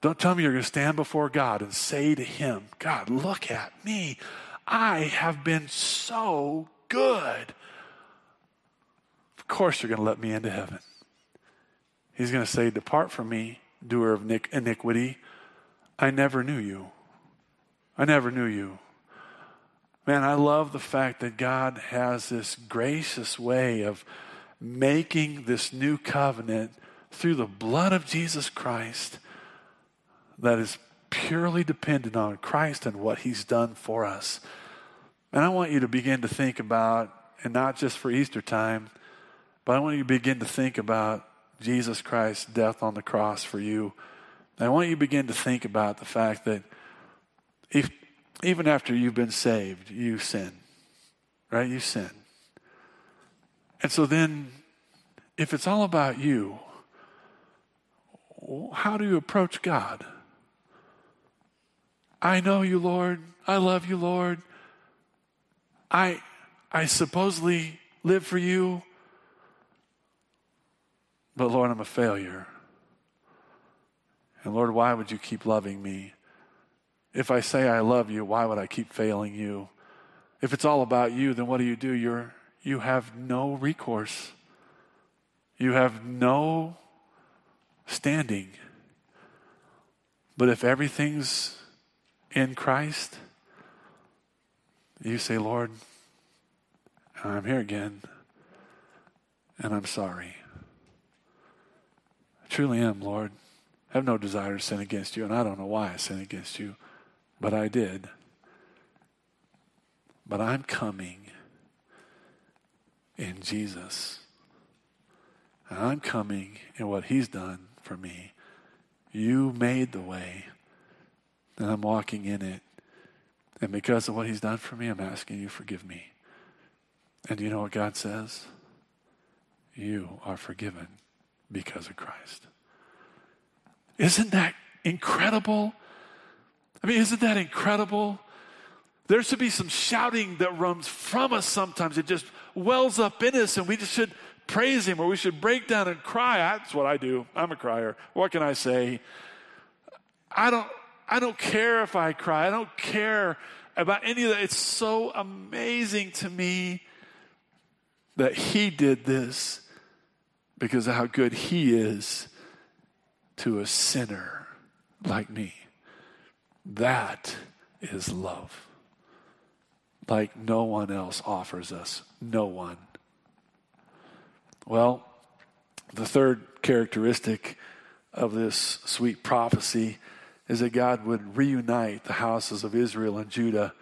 Don't tell me you're going to stand before God and say to Him, God, look at me. I have been so good. Of course, you're going to let me into heaven. He's going to say, Depart from me, doer of iniquity. I never knew you. I never knew you. Man, I love the fact that God has this gracious way of making this new covenant through the blood of Jesus Christ that is purely dependent on Christ and what He's done for us. And I want you to begin to think about, and not just for Easter time, but I want you to begin to think about Jesus Christ's death on the cross for you. I want you to begin to think about the fact that if, even after you've been saved, you sin, right? You sin. And so then, if it's all about you, how do you approach God? I know you, Lord. I love you, Lord. I, I supposedly live for you. But Lord, I'm a failure. And Lord, why would you keep loving me? If I say I love you, why would I keep failing you? If it's all about you, then what do you do? You're, you have no recourse. You have no standing. But if everything's in Christ, you say, Lord, I'm here again, and I'm sorry. I truly am, Lord. I have no desire to sin against you, and I don't know why I sin against you, but I did. But I'm coming in Jesus. And I'm coming in what He's done for me. You made the way, and I'm walking in it. And because of what He's done for me, I'm asking you, forgive me. And you know what God says? You are forgiven because of Christ. Isn't that incredible? I mean, isn't that incredible? There should be some shouting that runs from us sometimes. It just wells up in us, and we just should praise Him or we should break down and cry. That's what I do. I'm a crier. What can I say? I don't, I don't care if I cry. I don't care about any of that. It's so amazing to me that He did this because of how good He is to a sinner like me. That is love. Like no one else offers us. No one. Well, the third characteristic of this sweet prophecy is that God would reunite the houses of Israel and Judah.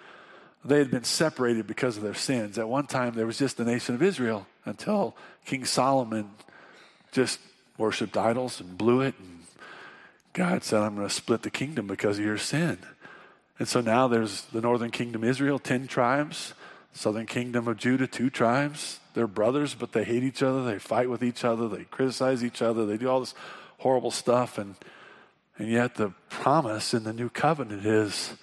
They had been separated because of their sins. At one time, there was just the nation of Israel until King Solomon just worshiped idols and blew it. And God said, I'm going to split the kingdom because of your sin. And so now there's the northern kingdom Israel, 10 tribes, southern kingdom of Judah, two tribes. They're brothers, but they hate each other. They fight with each other. They criticize each other. They do all this horrible stuff. And, and yet the promise in the new covenant is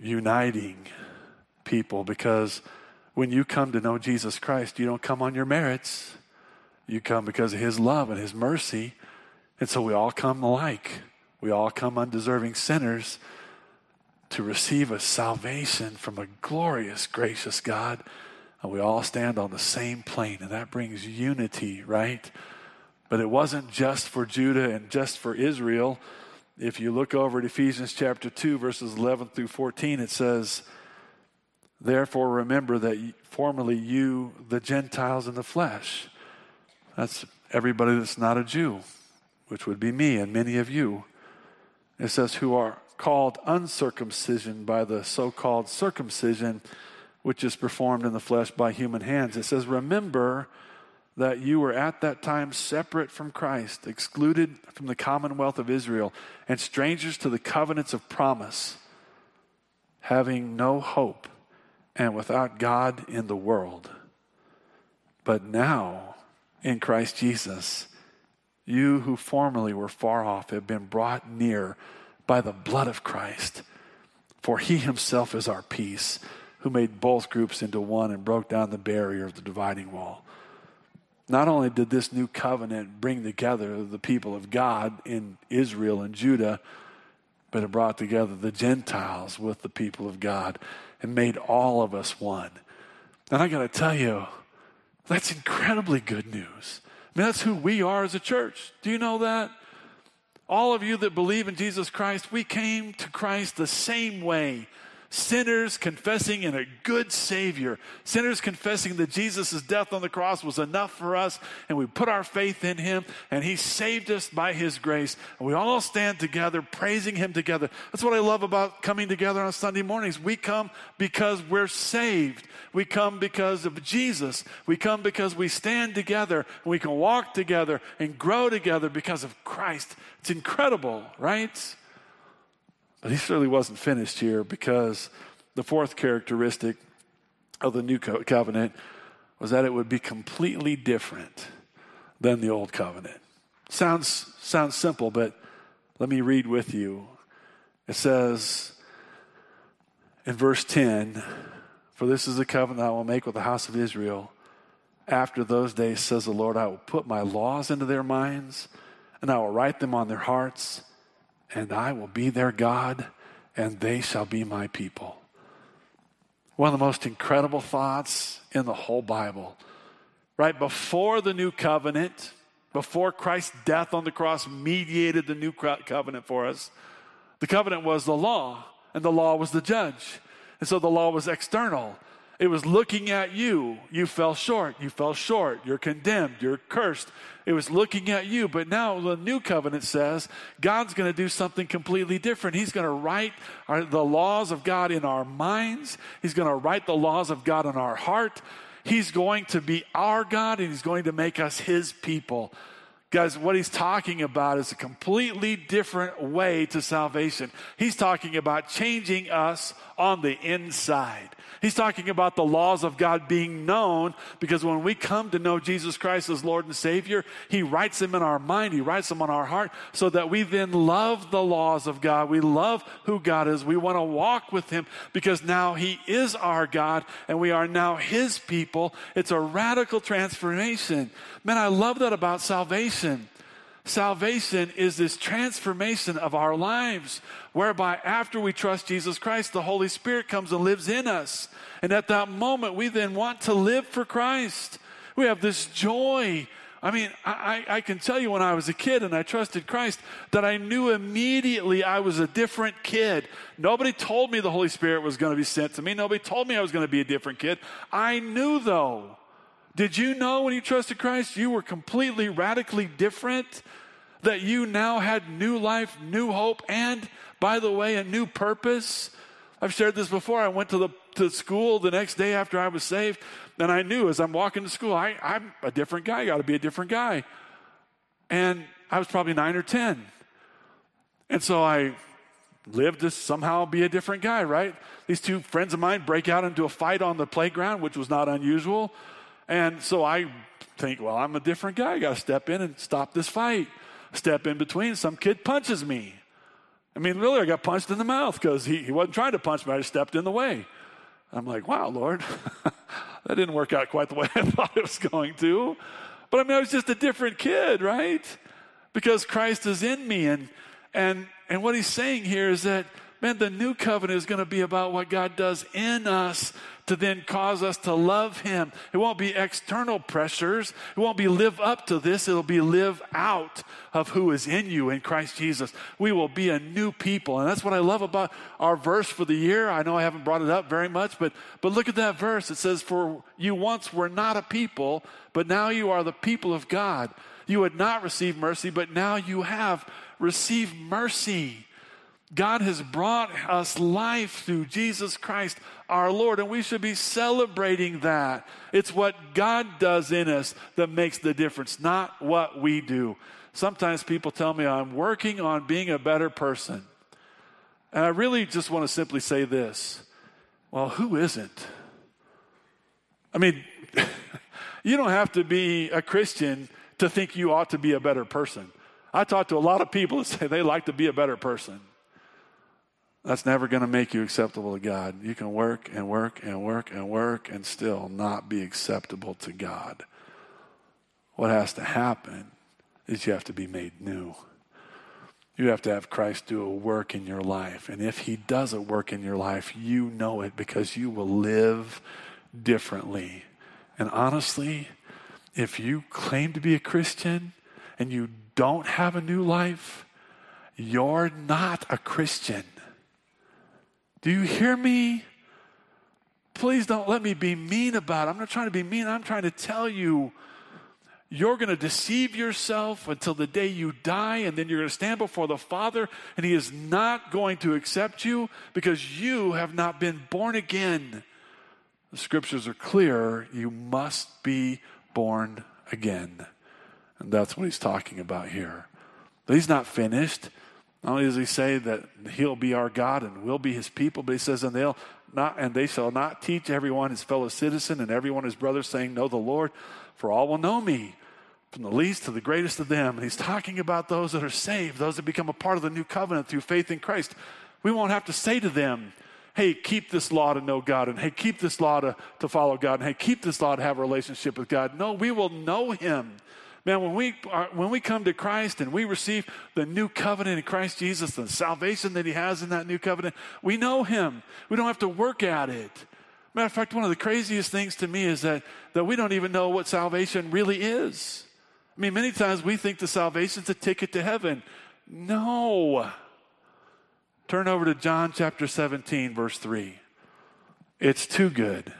uniting people because when you come to know Jesus Christ, you don't come on your merits. You come because of his love and his mercy. And so we all come alike. We all come undeserving sinners to receive a salvation from a glorious, gracious God. And we all stand on the same plane, and that brings unity, right? But it wasn't just for Judah and just for Israel. If you look over at Ephesians chapter 2, verses 11 through 14, it says, Therefore, remember that formerly you, the Gentiles in the flesh, that's everybody that's not a Jew, which would be me and many of you. It says, who are called uncircumcision by the so called circumcision, which is performed in the flesh by human hands. It says, remember that you were at that time separate from Christ, excluded from the commonwealth of Israel, and strangers to the covenants of promise, having no hope and without God in the world. But now, in Christ Jesus, you who formerly were far off have been brought near by the blood of Christ. For he himself is our peace, who made both groups into one and broke down the barrier of the dividing wall. Not only did this new covenant bring together the people of God in Israel and Judah, but it brought together the Gentiles with the people of God and made all of us one. And I got to tell you, that's incredibly good news. I mean, that's who we are as a church. Do you know that? All of you that believe in Jesus Christ, we came to Christ the same way sinners confessing in a good Savior, sinners confessing that Jesus' death on the cross was enough for us, and we put our faith in Him, and He saved us by His grace. And we all stand together, praising Him together. That's what I love about coming together on Sunday mornings. We come because we're saved, we come because of Jesus, we come because we stand together, and we can walk together and grow together because of Christ. It's incredible, right? But he certainly wasn't finished here because the fourth characteristic of the new covenant was that it would be completely different than the old covenant. Sounds, sounds simple, but let me read with you. It says in verse 10 For this is the covenant I will make with the house of Israel. After those days, says the Lord, I will put my laws into their minds, and I will write them on their hearts and I will be their God, and they shall be my people. One of the most incredible thoughts in the whole Bible. Right before the new covenant, before Christ's death on the cross mediated the new covenant for us, the covenant was the law, and the law was the judge. And so the law was external. It was looking at you. You fell short. You fell short. You're condemned. You're cursed. It was looking at you. But now the new covenant says God's going to do something completely different. He's going to write our, the laws of God in our minds, He's going to write the laws of God in our heart. He's going to be our God and He's going to make us His people. Guys, what he's talking about is a completely different way to salvation. He's talking about changing us on the inside. He's talking about the laws of God being known because when we come to know Jesus Christ as Lord and Savior, He writes them in our mind, He writes them on our heart so that we then love the laws of God. We love who God is. We want to walk with Him because now He is our God and we are now His people. It's a radical transformation. Man, I love that about salvation. Salvation is this transformation of our lives, whereby after we trust Jesus Christ, the Holy Spirit comes and lives in us. And at that moment, we then want to live for Christ. We have this joy. I mean, I, I can tell you when I was a kid and I trusted Christ that I knew immediately I was a different kid. Nobody told me the Holy Spirit was going to be sent to me. Nobody told me I was going to be a different kid. I knew though. Did you know when you trusted Christ you were completely, radically different? That you now had new life, new hope, and by the way, a new purpose? I've shared this before. I went to the to school the next day after I was saved, and I knew as I'm walking to school, I, I'm a different guy. I got to be a different guy. And I was probably nine or 10. And so I lived to somehow be a different guy, right? These two friends of mine break out into a fight on the playground, which was not unusual. And so I think, well, I'm a different guy. I got to step in and stop this fight. Step in between. Some kid punches me. I mean, really, I got punched in the mouth because he, he wasn't trying to punch me. I just stepped in the way. I'm like, wow, Lord, that didn't work out quite the way I thought it was going to. But I mean, I was just a different kid, right? Because Christ is in me. And, and, and what he's saying here is that, man, the new covenant is going to be about what God does in us to then cause us to love Him. It won't be external pressures. It won't be live up to this. It'll be live out of who is in you in Christ Jesus. We will be a new people. And that's what I love about our verse for the year. I know I haven't brought it up very much, but, but look at that verse. It says, For you once were not a people, but now you are the people of God. You had not received mercy, but now you have received mercy. God has brought us life through Jesus Christ our Lord, and we should be celebrating that. It's what God does in us that makes the difference, not what we do. Sometimes people tell me I'm working on being a better person. And I really just want to simply say this well, who isn't? I mean, you don't have to be a Christian to think you ought to be a better person. I talk to a lot of people that say they like to be a better person. That's never going to make you acceptable to God. You can work and work and work and work and still not be acceptable to God. What has to happen is you have to be made new. You have to have Christ do a work in your life. And if He does a work in your life, you know it because you will live differently. And honestly, if you claim to be a Christian and you don't have a new life, you're not a Christian. Do you hear me? Please don't let me be mean about it. I'm not trying to be mean. I'm trying to tell you you're going to deceive yourself until the day you die, and then you're going to stand before the Father, and He is not going to accept you because you have not been born again. The scriptures are clear. You must be born again. And that's what He's talking about here. But He's not finished. Not only does he say that he'll be our God and we'll be his people, but he says, and they'll not and they shall not teach everyone his fellow citizen and everyone his brother, saying, Know the Lord, for all will know me, from the least to the greatest of them. And he's talking about those that are saved, those that become a part of the new covenant through faith in Christ. We won't have to say to them, hey, keep this law to know God, and hey, keep this law to, to follow God, and hey, keep this law to have a relationship with God. No, we will know him. Man, when we, are, when we come to Christ and we receive the new covenant in Christ Jesus, the salvation that He has in that new covenant, we know Him. We don't have to work at it. Matter of fact, one of the craziest things to me is that, that we don't even know what salvation really is. I mean, many times we think the salvation's a ticket to heaven. No. Turn over to John chapter 17, verse 3. It's too good.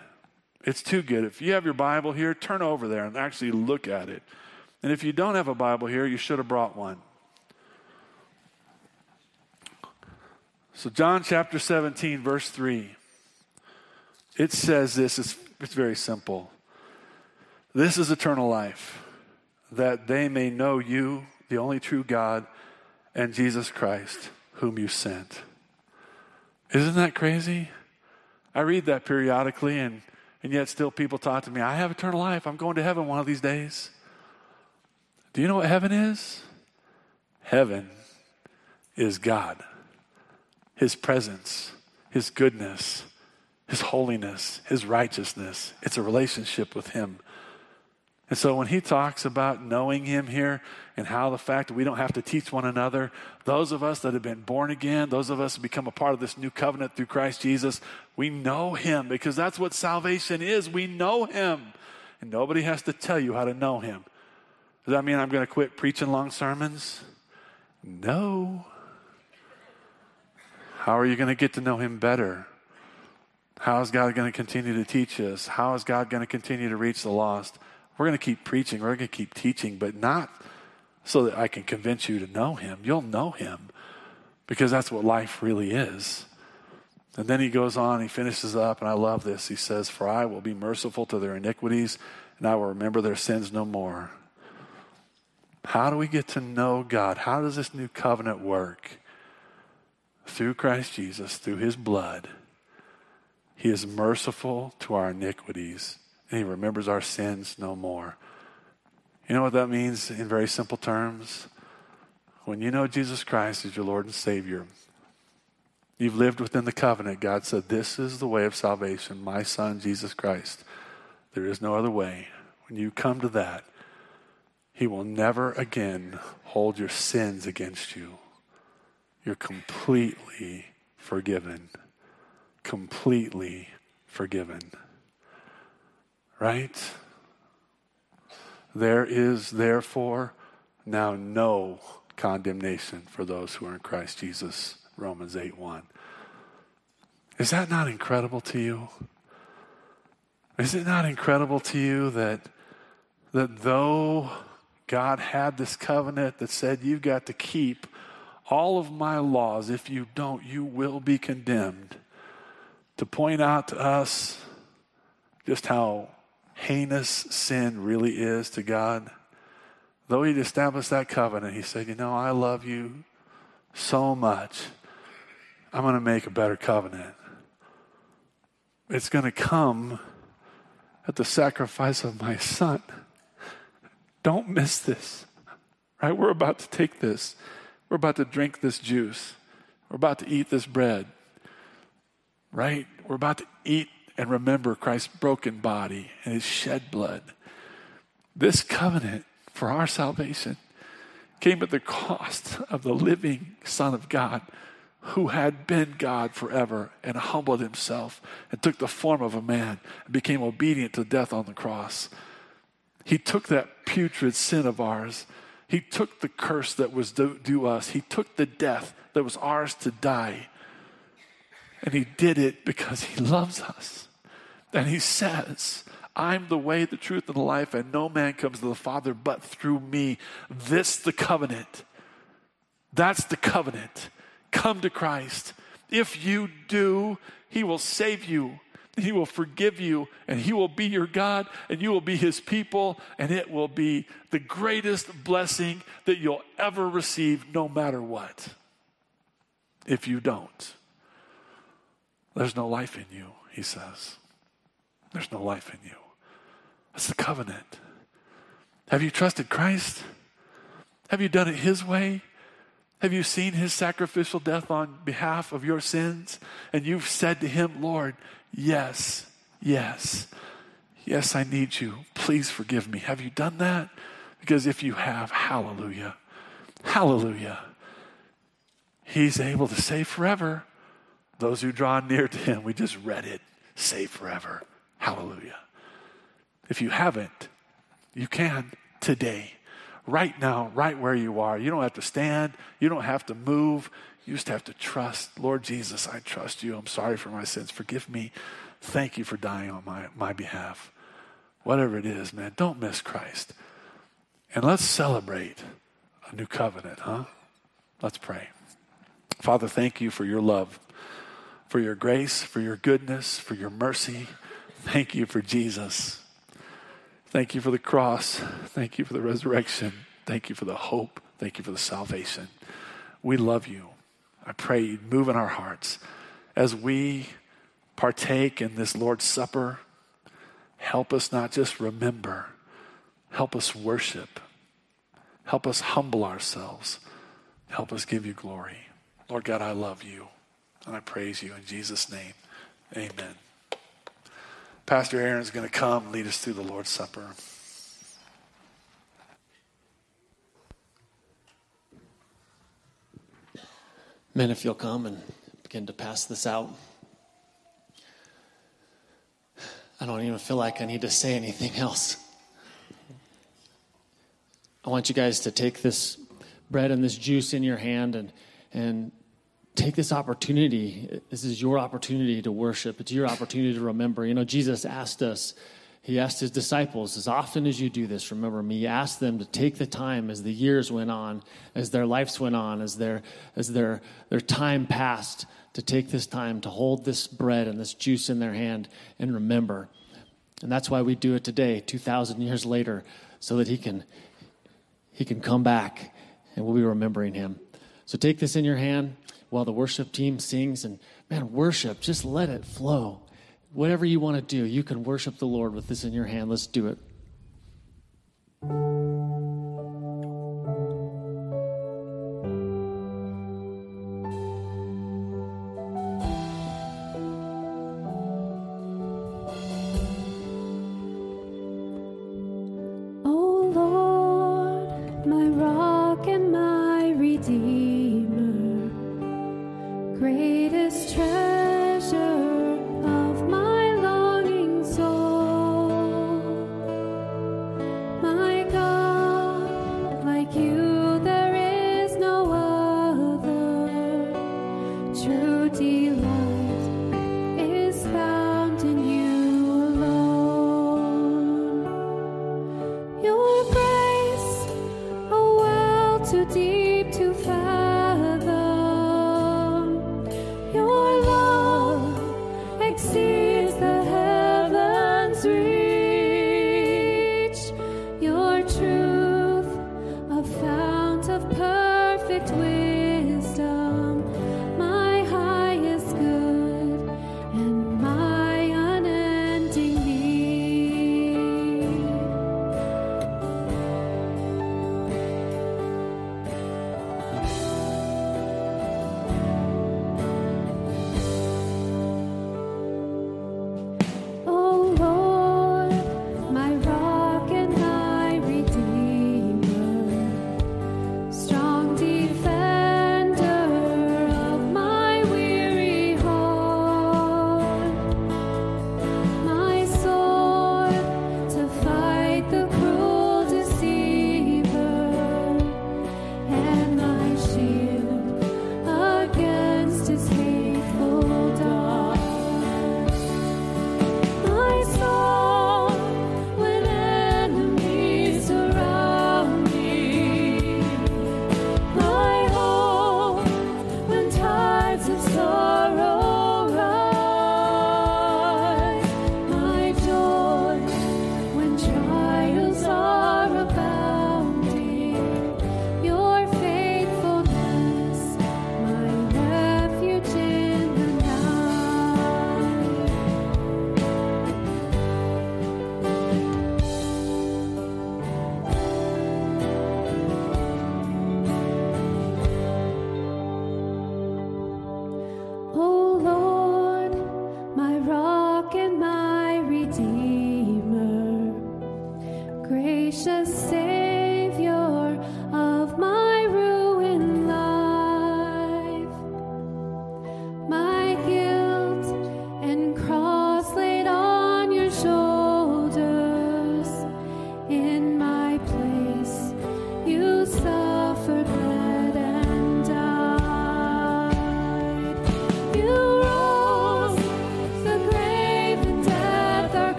It's too good. If you have your Bible here, turn over there and actually look at it. And if you don't have a Bible here, you should have brought one. So, John chapter 17, verse 3, it says this, it's, it's very simple. This is eternal life, that they may know you, the only true God, and Jesus Christ, whom you sent. Isn't that crazy? I read that periodically, and, and yet still people talk to me, I have eternal life. I'm going to heaven one of these days. Do you know what heaven is? Heaven is God, His presence, His goodness, His holiness, His righteousness. It's a relationship with Him. And so when he talks about knowing him here and how the fact that we don't have to teach one another, those of us that have been born again, those of us who become a part of this new covenant through Christ Jesus, we know him because that's what salvation is. We know him. And nobody has to tell you how to know him. Does that mean I'm going to quit preaching long sermons? No. How are you going to get to know him better? How is God going to continue to teach us? How is God going to continue to reach the lost? We're going to keep preaching, we're going to keep teaching, but not so that I can convince you to know him. You'll know him because that's what life really is. And then he goes on, he finishes up, and I love this. He says, For I will be merciful to their iniquities, and I will remember their sins no more. How do we get to know God? How does this new covenant work? Through Christ Jesus, through his blood. He is merciful to our iniquities and he remembers our sins no more. You know what that means in very simple terms? When you know Jesus Christ as your Lord and Savior, you've lived within the covenant. God said, This is the way of salvation, my Son, Jesus Christ. There is no other way. When you come to that, He will never again hold your sins against you. You're completely forgiven. Completely forgiven right? There is therefore now no condemnation for those who are in Christ Jesus. Romans 8 1. Is that not incredible to you? Is it not incredible to you that, that though God had this covenant that said you've got to keep all of my laws, if you don't, you will be condemned, to point out to us just how heinous sin really is to God, though He'd established that covenant, He said, You know, I love you so much. I'm going to make a better covenant. It's going to come at the sacrifice of my son. Don't miss this. Right? We're about to take this. We're about to drink this juice. We're about to eat this bread. Right? We're about to eat and remember Christ's broken body and his shed blood. This covenant for our salvation came at the cost of the living Son of God who had been God forever and humbled himself and took the form of a man and became obedient to death on the cross. He took that putrid sin of ours. He took the curse that was due, due us. He took the death that was ours to die. And he did it because he loves us. And he says, I'm the way, the truth, and the life, and no man comes to the Father but through me. This the covenant. That's the covenant. Come to Christ. If you do, he will save you. He will forgive you, and He will be your God, and you will be His people, and it will be the greatest blessing that you'll ever receive, no matter what. If you don't, there's no life in you, He says. There's no life in you. That's the covenant. Have you trusted Christ? Have you done it His way? Have you seen His sacrificial death on behalf of your sins? And you've said to Him, Lord, yes, yes, yes, I need you. Please forgive me. Have you done that? Because if you have, hallelujah, hallelujah. He's able to save forever those who draw near to Him. We just read it, save forever. Hallelujah. If you haven't, you can today, right now, right where you are. You don't have to stand, you don't have to move. You just have to trust. Lord Jesus, I trust you. I'm sorry for my sins. Forgive me. Thank you for dying on my, my behalf. Whatever it is, man, don't miss Christ. And let's celebrate a new covenant, huh? Let's pray. Father, thank you for your love, for your grace, for your goodness, for your mercy. Thank you for Jesus. Thank you for the cross. Thank you for the resurrection. Thank you for the hope. Thank you for the salvation. We love you. I pray you move in our hearts as we partake in this Lord's Supper. Help us not just remember, help us worship, help us humble ourselves, help us give you glory. Lord God, I love you and I praise you in Jesus' name. Amen. Pastor Aaron is going to come lead us through the Lord's Supper. Men, if you'll come and begin to pass this out. I don't even feel like I need to say anything else. I want you guys to take this bread and this juice in your hand and, and take this opportunity. This is your opportunity to worship. It's your opportunity to remember. You know, Jesus asked us, He asked His disciples, as often as you do this, remember me. He asked them to take the time as the years went on, as their lives went on, as their, as their, their time passed, to take this time to hold this bread and this juice in their hand and remember. And that's why we do it today, 2,000 years later, so that He can, he can come back and we'll be remembering Him. So take this in your hand while the worship team sings. And man, worship, just let it flow. Whatever you want to do, you can worship the Lord with this in your hand. Let's do it.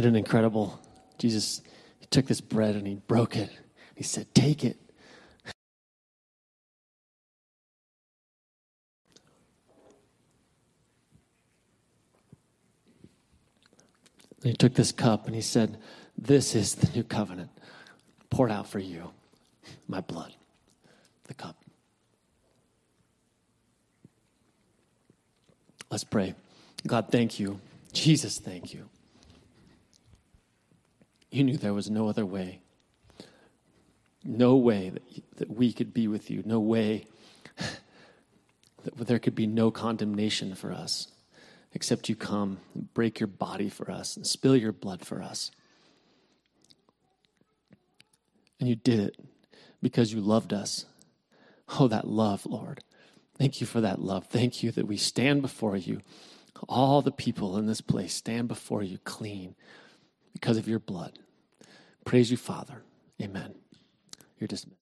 Isn't it incredible? Jesus he took this bread and he broke it. He said, Take it. And he took this cup and he said, This is the new covenant poured out for you, my blood, the cup. Let's pray. God, thank you. Jesus, thank you. You knew there was no other way. No way that, that we could be with you. No way that there could be no condemnation for us except you come and break your body for us and spill your blood for us. And you did it because you loved us. Oh, that love, Lord. Thank you for that love. Thank you that we stand before you. All the people in this place stand before you clean because of your blood. Praise you, Father. Amen. You're dismissed.